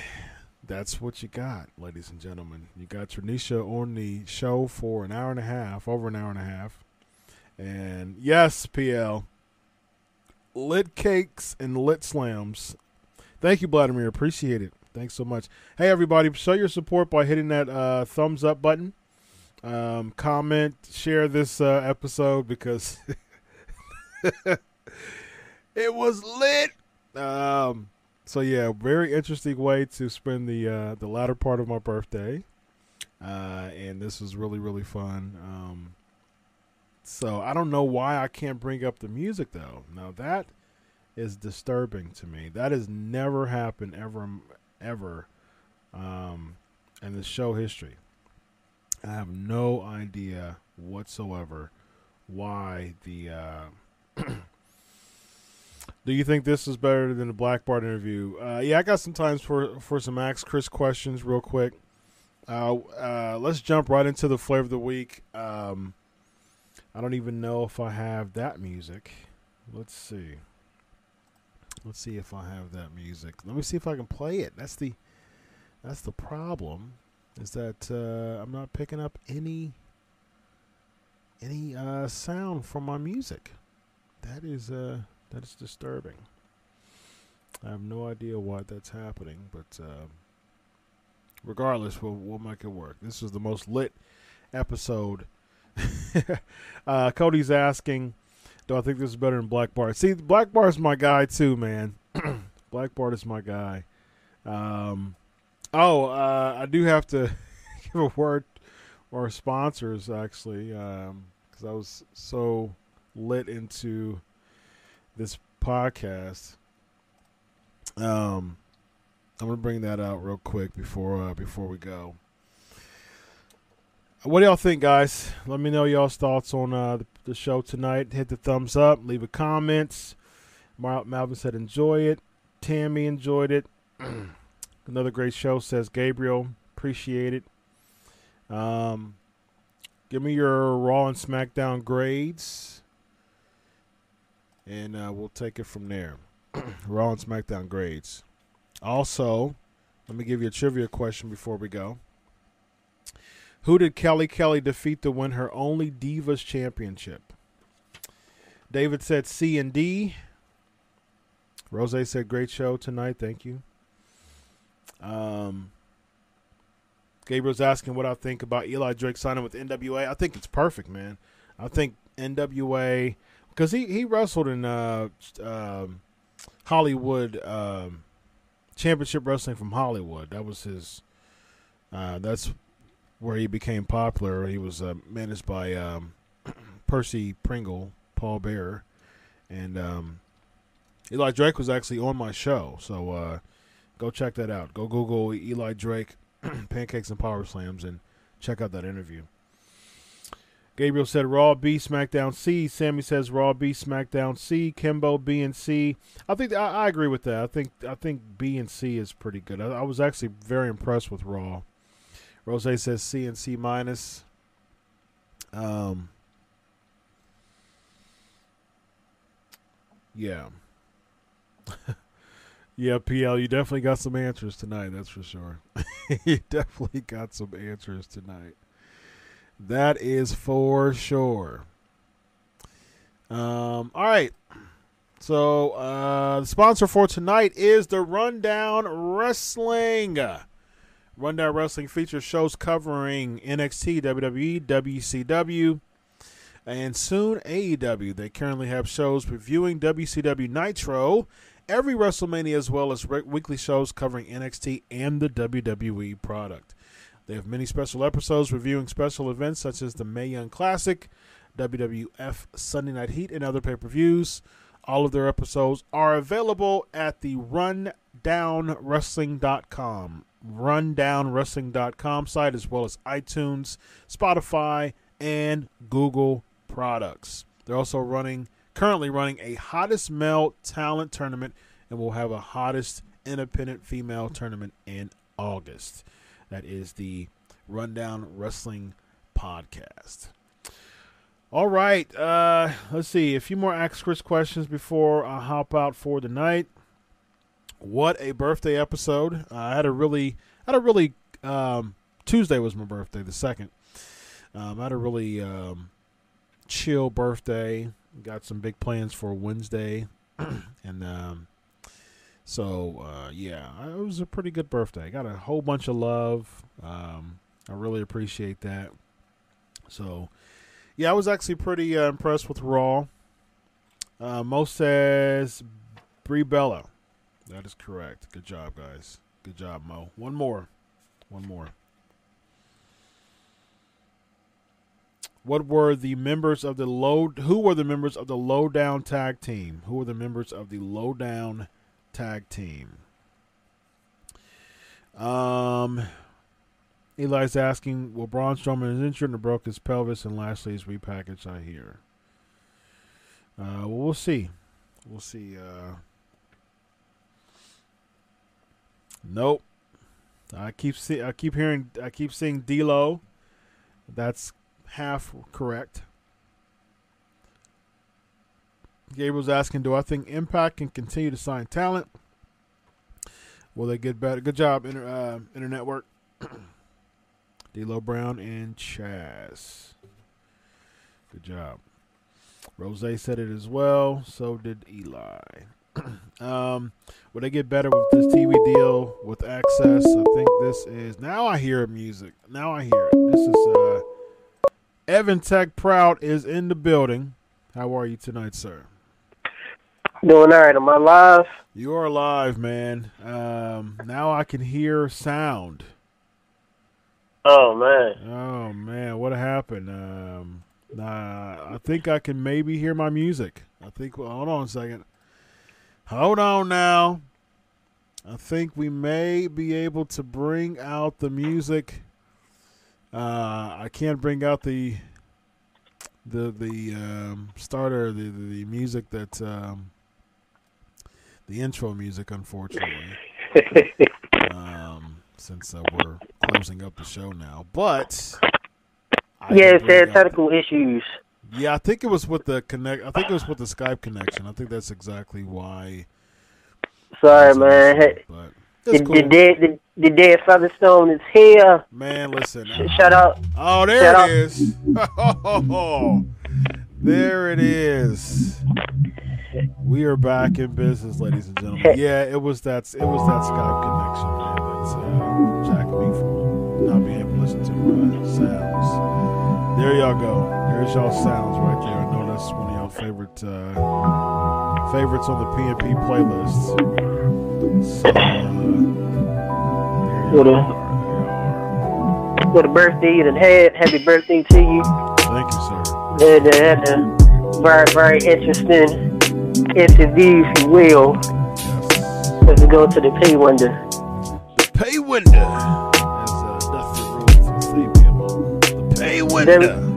that's what you got, ladies and gentlemen. You got Tranisha on the show for an hour and a half, over an hour and a half. And yes, PL, lit cakes and lit slams. Thank you, Vladimir. Appreciate it. Thanks so much. Hey, everybody, show your support by hitting that uh, thumbs up button. Um, comment, share this uh, episode because it was lit. Um, so yeah, very interesting way to spend the uh, the latter part of my birthday, uh, and this was really really fun. Um, so I don't know why I can't bring up the music though. Now that is disturbing to me. That has never happened ever ever um, in the show history. I have no idea whatsoever why the. Uh, Do you think this is better than the Black Bart interview? Uh, yeah, I got some times for for some Ask Chris questions real quick. Uh, uh, let's jump right into the flavor of the week. Um, I don't even know if I have that music. Let's see. Let's see if I have that music. Let me see if I can play it. That's the that's the problem. Is that uh, I'm not picking up any any uh, sound from my music. That is uh that is disturbing. I have no idea why that's happening, but uh, regardless, we'll, we'll make it work. This is the most lit episode. uh, Cody's asking, "Do I think this is better than Black Bart?" See, Black Bart is my guy too, man. Black Bart is my guy. Um, oh, uh, I do have to give a word or sponsors actually, because um, I was so lit into this podcast. Um, I'm gonna bring that out real quick before uh, before we go. What do y'all think, guys? Let me know y'all's thoughts on uh, the, the show tonight. Hit the thumbs up, leave a comments. Mar- Malvin said enjoy it. Tammy enjoyed it. Another great show, says Gabriel. Appreciate it. Um, give me your Raw and SmackDown grades and uh, we'll take it from there. Raw and SmackDown grades. Also, let me give you a trivia question before we go. Who did Kelly Kelly defeat to win her only Divas Championship? David said C and D. Rose said great show tonight. Thank you. Um, Gabriel's asking what I think about Eli Drake signing with NWA. I think it's perfect, man. I think NWA because he he wrestled in uh, um, Hollywood um, Championship Wrestling from Hollywood. That was his. Uh, that's where he became popular. He was uh, managed by um, Percy Pringle, Paul Bearer, and um, Eli Drake was actually on my show. So uh, go check that out. Go Google Eli Drake, Pancakes and Powerslams, and check out that interview. Gabriel said Raw B, SmackDown C. Sammy says Raw B, SmackDown C. Kimbo B and C. I think I, I agree with that. I think I think B and C is pretty good. I, I was actually very impressed with Raw. Rose says C and C minus. Um. Yeah. yeah, PL, you definitely got some answers tonight. That's for sure. you definitely got some answers tonight. That is for sure. Um, all right. So uh, the sponsor for tonight is the Rundown Wrestling. Rundown Wrestling features shows covering NXT, WWE, WCW, and soon AEW. They currently have shows reviewing WCW Nitro, every WrestleMania, as well as re- weekly shows covering NXT and the WWE product. They have many special episodes reviewing special events such as the Mae Young Classic, WWF Sunday Night Heat, and other pay per views. All of their episodes are available at the rundownwrestling.com, rundownwrestling.com site, as well as iTunes, Spotify, and Google products. They're also running currently running a hottest male talent tournament, and will have a hottest independent female tournament in August. That is the Rundown Wrestling Podcast. All right, uh, let's see. A few more Ask Chris questions before I hop out for the night. What a birthday episode! Uh, I had a really, I had a really. Um, Tuesday was my birthday, the second. Um, I had a really um, chill birthday. Got some big plans for Wednesday, and um, so uh, yeah, it was a pretty good birthday. Got a whole bunch of love. Um, I really appreciate that. So yeah, I was actually pretty uh, impressed with Raw. Uh, Mo says Brie Bella. That is correct. Good job, guys. Good job, Mo. One more. One more. What were the members of the low? Who were the members of the Lo Down tag team? Who were the members of the Lo Down tag team? Um, Eli's asking, will Braun Strowman is injured and broke his pelvis, and Lashley is repackaged. I hear. Uh, well, we'll see. We'll see. Uh, nope. I keep see. I keep hearing. I keep seeing D'Lo. That's half correct. Gabriel's asking, do I think Impact can continue to sign talent? Will they get better? Good job, Inter, uh, Internet Work. D'Lo Brown and Chaz. Good job. Rose said it as well. So did Eli. um, will they get better with this TV deal with AXS? I think this is now. I hear music. Now I hear it. This is uh, Evan Tech Proud is in the building. How are you tonight, sir? Doing all right. Am I live? You are live, man. Um, now I can hear sound. Oh man. Oh man, what happened? Um, nah, I think I can maybe hear my music. I think. Well, hold on a second. Hold on now. I think we may be able to bring out the music. Uh, I can't bring out the the the um, starter, the the music that um, the intro music, unfortunately. um, since uh, we're closing up the show now, but I yeah, can it's bring had technical issues. yeah, I think it was with the connect. I think it was with the Skype connection. I think that's exactly why. Sorry, man. But The, it's the dead, the, the dead Featherstone is here. Man, listen. Shut up. Oh, there Shut it up. is. there it is. We are back in business, ladies and gentlemen. Yeah, it was that. It was that Skype connection, man. That's uh, jacking me from not being able to listen to uh, sounds. There y'all go. There's y'all sounds right there. I know that's one of y'all favorite uh, favorites on the PNP playlist. So, uh, there What a-. What a birthday you done had. Happy birthday to you. Thank you, sir. And, uh, very, very interesting interview, if you will. Let's go to the pay window. The pay window, as uh, Dustin Rhodes would say, The pay window.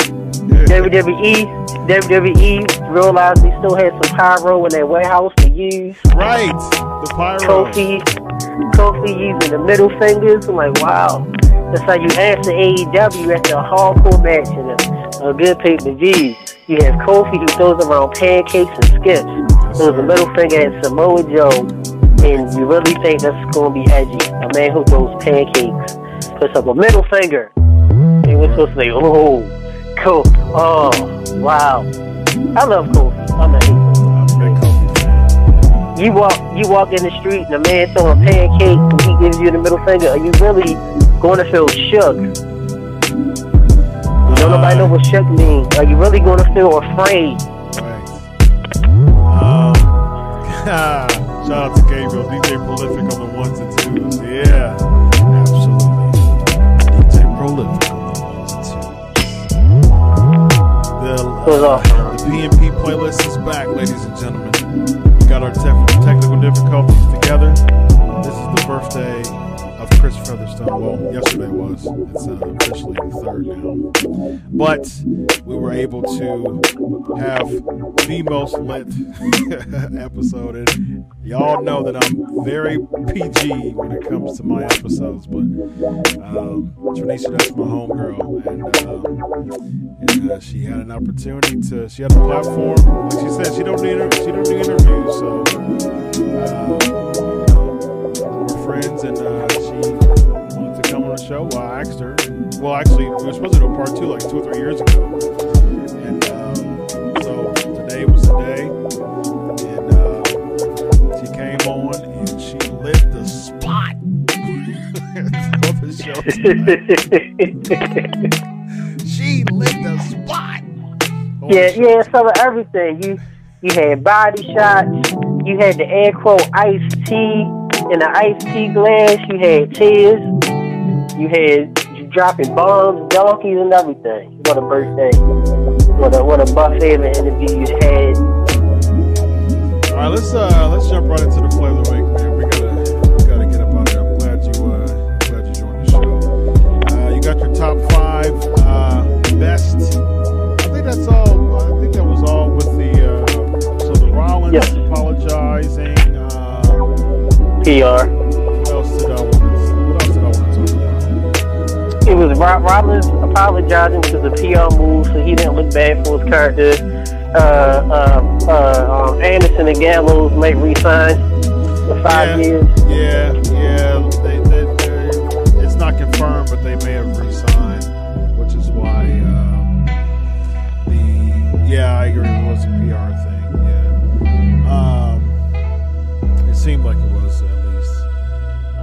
WWE, WWE realized they still had some pyro in their warehouse to use. Right, the pyro. Kofi, Kofi using the middle fingers. I'm like, wow. That's how you answer AEW after a hardcore match and a, a good pay per view. You have Kofi who throws around pancakes and skips. Throws a middle finger at Samoa Joe. And you really think that's going to be edgy. A man who throws pancakes puts up a middle finger. And we're supposed to say, oh, cool. Oh, wow. I love Kofi. I'm a hater. A. You walk, you walk in the street and a man throwing pancakes and he gives you the middle finger. Are you really going to feel shook? Don't nobody know what shook means. Are you really going to feel afraid? shout out to Gabriel, DJ Prolific on the ones and twos. Yeah, absolutely. DJ Prolific on the ones and twos. The, uh, the PNP playlist is back, ladies and gentlemen. We got our tef- technical difficulties together. This is the birthday Chris Featherstone. Well, yesterday was. It's uh, officially the third now. But we were able to have the most lit episode. And y'all know that I'm very PG when it comes to my episodes. But um, that's my homegirl. And, um, and uh, she had an opportunity to, she had a platform. Like she said, she don't need, she don't do interviews. So we're friends, and uh, she show. Well, I asked her. Well, actually, we were supposed to do a part two like two or three years ago, and um, so today was the day, and uh, she came on and she lit the spot for the show. she lit the spot. Holy Yeah, yeah, of everything. You you had body shots. You had the air quote iced tea in the iced tea glass. You had tears. You had you dropping bombs, donkeys, and everything. What a birthday! What a what a buffet of an interview you had. All right, let's uh let's jump right into the flavor of the week, man. We gotta we gotta get up out there. I'm glad you uh glad you joined the show. Uh, you got your top five uh best. I think that's all. I think that was all with the uh so the Rollins Yes. apologizing. Uh, PR. It was Rob Rollins apologizing to the PR move so he didn't look bad for his character. Uh, uh, uh, um, Anderson and Gallows might resign for five Yeah. years. Yeah, yeah. They, they, they, it's not confirmed, but they may have re-signed, which is why um, the yeah, I agree. It was a PR thing. Yeah, um, it seemed like it was at least.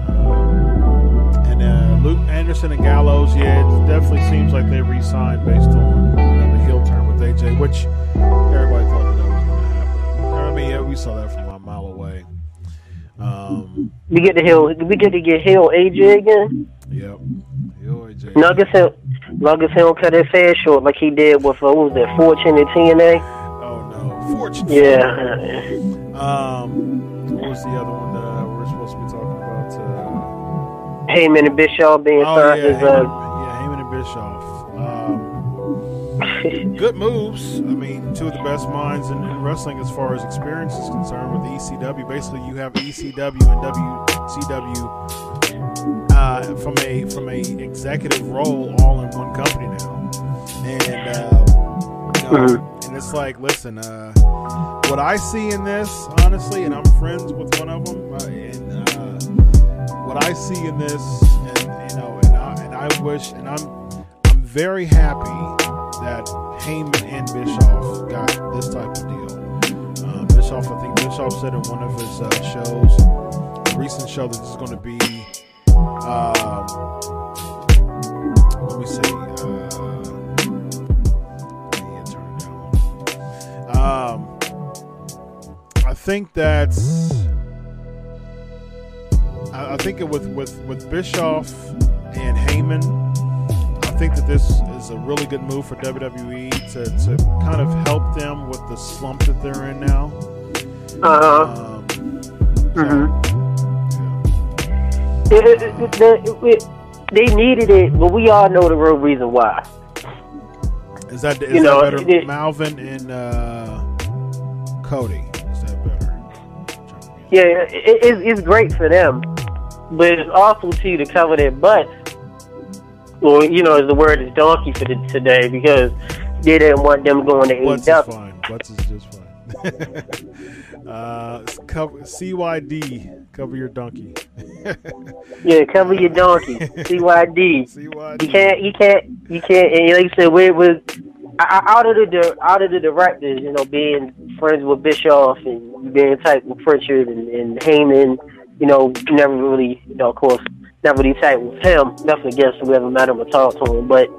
Um, and uh, Luke Anderson and Gallows, yeah, it definitely seems like they re-signed based on you know, the heel turn with AJ, which everybody thought that, that was going to happen. I mean, yeah, we saw that from a mile away. Um, We get to heal. We get to get heal AJ again. Yep. Yo, AJ. Nuggets him. Nuggets him cut his hair short like he did with uh, what was that Fortune and TNA. Oh no. Fortune. Yeah. Um, what was the other one Heyman and Bischoff being oh signed yeah, as Heyman, uh, yeah, Heyman and Bischoff. Um, good moves. I mean, two of the best minds in, in wrestling as far as experience is concerned with ECW. Basically, you have ECW and WCW uh, from a from a executive role all in one company now, and uh, you know, and it's like, listen, uh, what I see in this, honestly, and I'm friends with one of them, uh, and uh, what I see in this, and you know, and I, and I wish, and I'm I'm very happy that Heyman and Bischoff got this type of deal. Uh, Bischoff, I think Bischoff said in one of his uh, shows, recent show, that this is going to be. Um, let me see. Uh, turn it down. Um, I think that's. I, I think it with with with Bischoff and Heyman. I think that this is a really good move for WWE to, to kind of help them with the slump that they're in now. uh Um, Mhm. it, it, it, it, they needed it, but we all know the real reason why. Is that is You know, that better? Malvin and uh, Cody. Is that better? Yeah, it, it's, it's great for them, but it's awful too to cover their butts. Well, you know, the word is donkey for the, today because they didn't want them going to Butts is AEW. fine. Butts is just fine. uh, cover, CYD, cover your donkey. Yeah, cover your donkey. CYD. CYD. You can't, you can't, you can't. And like you said, we was out of the out of the directors, you know, being friends with Bischoff and being tight with Pritchard and, and Heyman, you know, never really, you know, of course, never really tight with him. Nothing against him, we ever met him or talked to him, but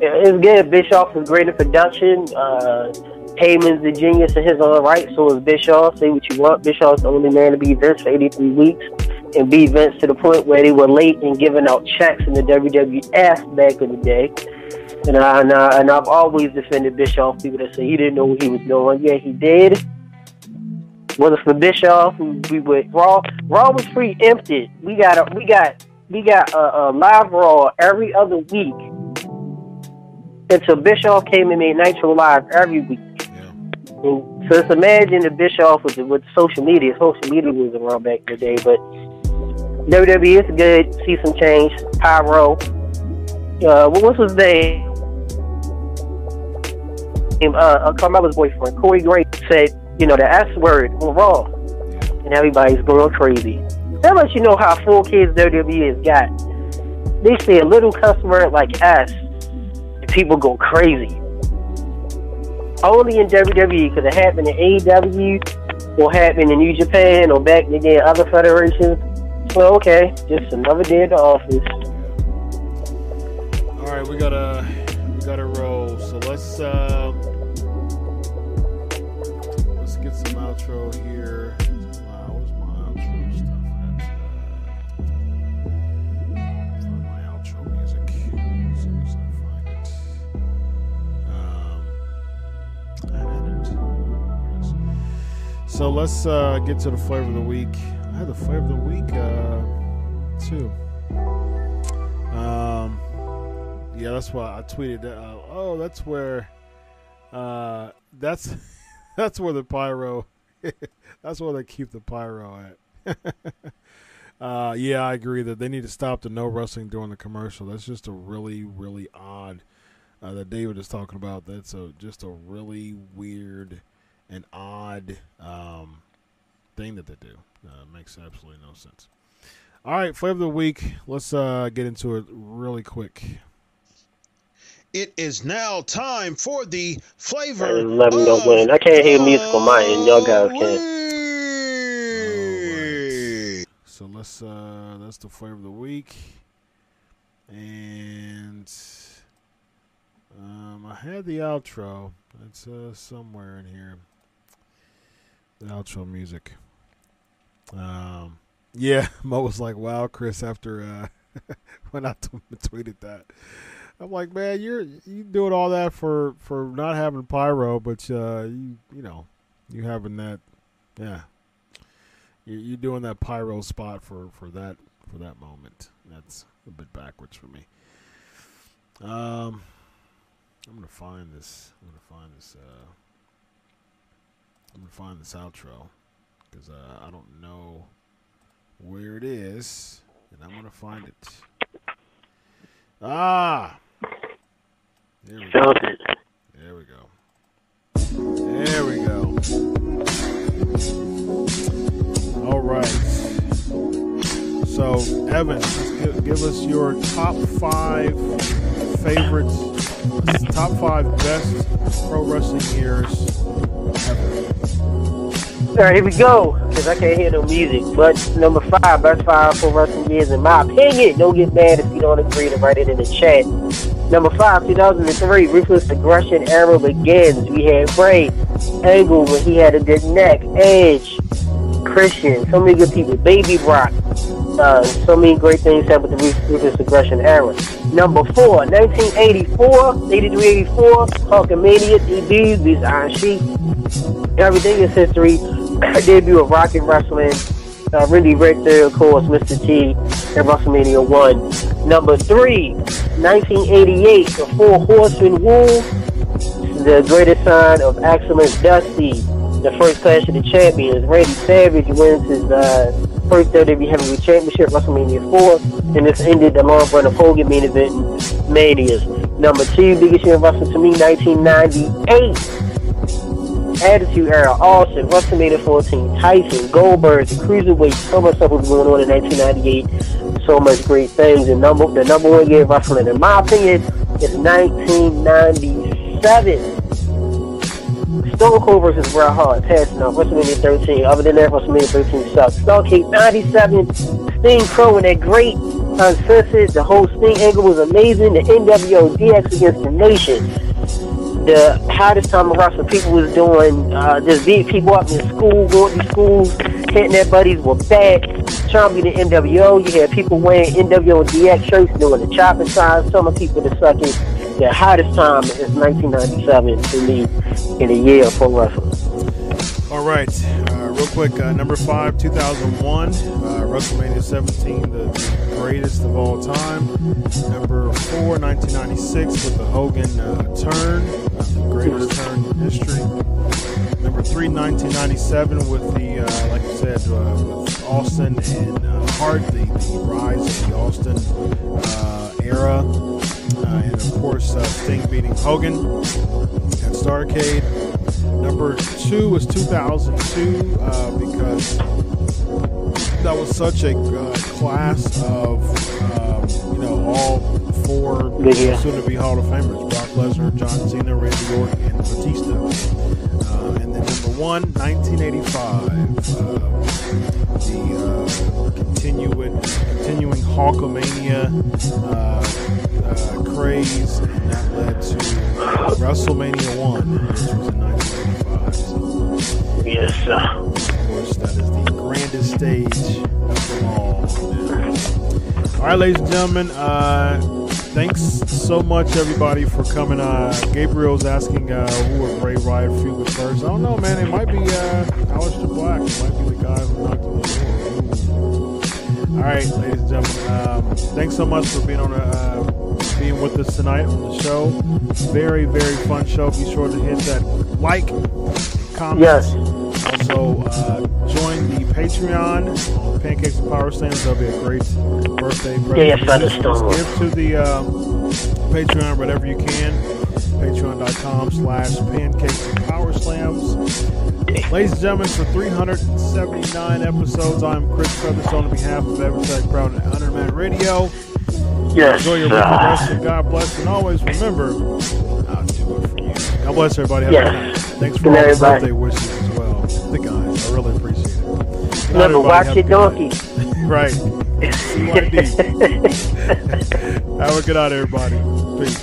it's good. Bischoff is great in production. Uh, Heyman's the genius in his own right, so is Bischoff. Say what you want. Bischoff's the only man to be Vince for 83 weeks and beat Vince to the point where they were late in giving out checks in the WWF back in the day. And, I, and, I, and I've always defended Bischoff. People that say he didn't know what he was doing. Yeah, he did. Was it for Bischoff? We, we would Raw. Raw was preempted. We got a, we got we got a, a live Raw every other week until Bischoff came and made Nitro live every week. Yeah. And so just imagine if Bischoff was with social media. Social media was around back in the day, but WWE is good. See some change. Pyro. Uh, what was his name? Uh, uh, Carmella's boyfriend, Corey Graves, said, you know, the S word on Raw, and everybody's going crazy. That lets you know how full kids WWE has got. They say a little customer like S, and people go crazy. Only in WWE, because it happened in AEW, or happened in New Japan, or back in the other federations. So, okay, just another day at the office. All right, we gotta we gotta roll. So let's uh, outro here. Wow, where's my outro stuff? Uh, find my outro music as soon as I find it. Um. There. So let's uh, get to the flavor of the week. I had the flavor of the week uh, too. Um, yeah, that's why I tweeted. Uh, oh, that's where. Uh, that's that's where the pyro. that's where they keep the pyro at. uh, yeah, I agree that they need to stop the no wrestling during the commercial. That's just a really, really odd. Uh, that David is talking about. That's a just a really weird and odd um, thing that they do. Uh, makes absolutely no sense. All right, flavor of the week. Let's uh, get into it really quick. It is now time for the flavor. And let me know when. I can't hear music on my end. Y'all guys can. week. So let's uh that's the flavor of the week. And um I had the outro. It's uh somewhere in here. The outro music. Um yeah, Mo was like, "Wow, Chris." After uh, when I t- tweeted that, I'm like, "Man, you're you doing all that for for not having pyro, but uh, you you know you having that, yeah, you you doing that pyro spot for for that for that moment. That's a bit backwards for me. Um, I'm gonna find this. I'm gonna find this. Uh, I'm gonna find this outro because uh, I don't know where it is, and I'm gonna find it. Ah, there we go. It. There we go. There we go. All right. So, Evan, give, give us your top five favorites, top five best pro wrestling years ever. All right, here we go. Because I can't hear no music. But number five, best five for wrestling years, in my opinion. Don't get mad if you don't agree to write it in the chat. Number five, 2003, Ruthless Aggression era begins. We had Bray, Angle when he had a good neck, Edge, Christian, so many good people, Baby Rock. Uh, so many great things happened with the Ruthless Aggression era. Number four, 1984, 83, 84, Hulkamania debut, these Iron Sheik. Everything is history. Debut of Rock Rocket Wrestling. Uh, Randy Richter, of course, Mr. T, and WrestleMania 1. Number three, 1988, The Four Horsemen Wolves. The greatest sign of excellence, Dusty. The first Clash of the Champions. Randy Savage wins his uh, first WWE Heavyweight Championship, WrestleMania 4. And this ended the long run of Hogan main event Manias. Number two, biggest year of wrestling to me, 1998. Attitude Era, Austin, WrestleMania 14, Tyson, Goldberg, the Cruiserweight, so much stuff was going on in 1998. So much great things. And number, the number one year of wrestling, in my opinion, is 1997. Stone Cold versus Bret Hart, passing off WrestleMania 13. Other than that, WrestleMania 13 sucks. Starcade 97, Sting Pro and that great uncensored. The whole Sting angle was amazing. The NWO DX against the Nation the hottest time of wrestling people was doing uh, just beating people up in school, going to schools, hitting their buddies with bats, trying to be the NWO. You had people wearing NWO and DX shirts doing the chopping signs. Some of people that suck it. The hottest time is 1997 to me in the year pro wrestling. All right, uh, quick, uh, number five, 2001, uh, WrestleMania 17, the greatest of all time. Number four, 1996, with the Hogan uh, turn, uh, the greatest turn in history. Number three, 1997, with the, uh, like you said, uh, with Austin and uh, Hart, the, the rise of the Austin uh, era. Uh, and of course, uh, Sting beating Hogan at Starcade. Number two was 2002 uh, because that was such a uh, class of, um, you know, all four Yeah. soon-to-be Hall of Famers: Brock Lesnar, John Cena, Randy Orton, and Batista. Number one, 1985, uh, the uh, continuing continuing Hulkamania uh, craze, and that led to WrestleMania one, which was in 1985. So, Yes, sir. of course, that is the grandest stage of them all. All right, ladies and gentlemen, uh, thanks so much, everybody, for coming. Uh, Gabriel's asking uh, who would Bray Wyatt feud with first. I don't know, man. It might be uh, Aleister Black. It might be the guy who knocked the door. All right, ladies and gentlemen, um, thanks so much for being on, uh, being with us tonight on the show. Very, very fun show. Be sure to hit that like, comment, Yes. Also, uh, join the Patreon on Pancakes and Powerslams. That'll be a great birthday present. Yeah, yeah, Just- Featherstone. Give to the uh, Patreon whatever you can. Patreon.com slash Pancakes and Powerslams. Ladies and gentlemen, for 379 episodes, I'm Chris Featherstone on behalf of Evertech Proud and Underman Radio. Yes. Enjoy your rest and God bless. And always remember, I'll do it for you. God bless everybody. Have a good night. Yes. Thanks for Good all the birthday wishes. The guys, I really appreciate it. Night, watch your donkey. right. CYD. Have a good night, everybody. Peace.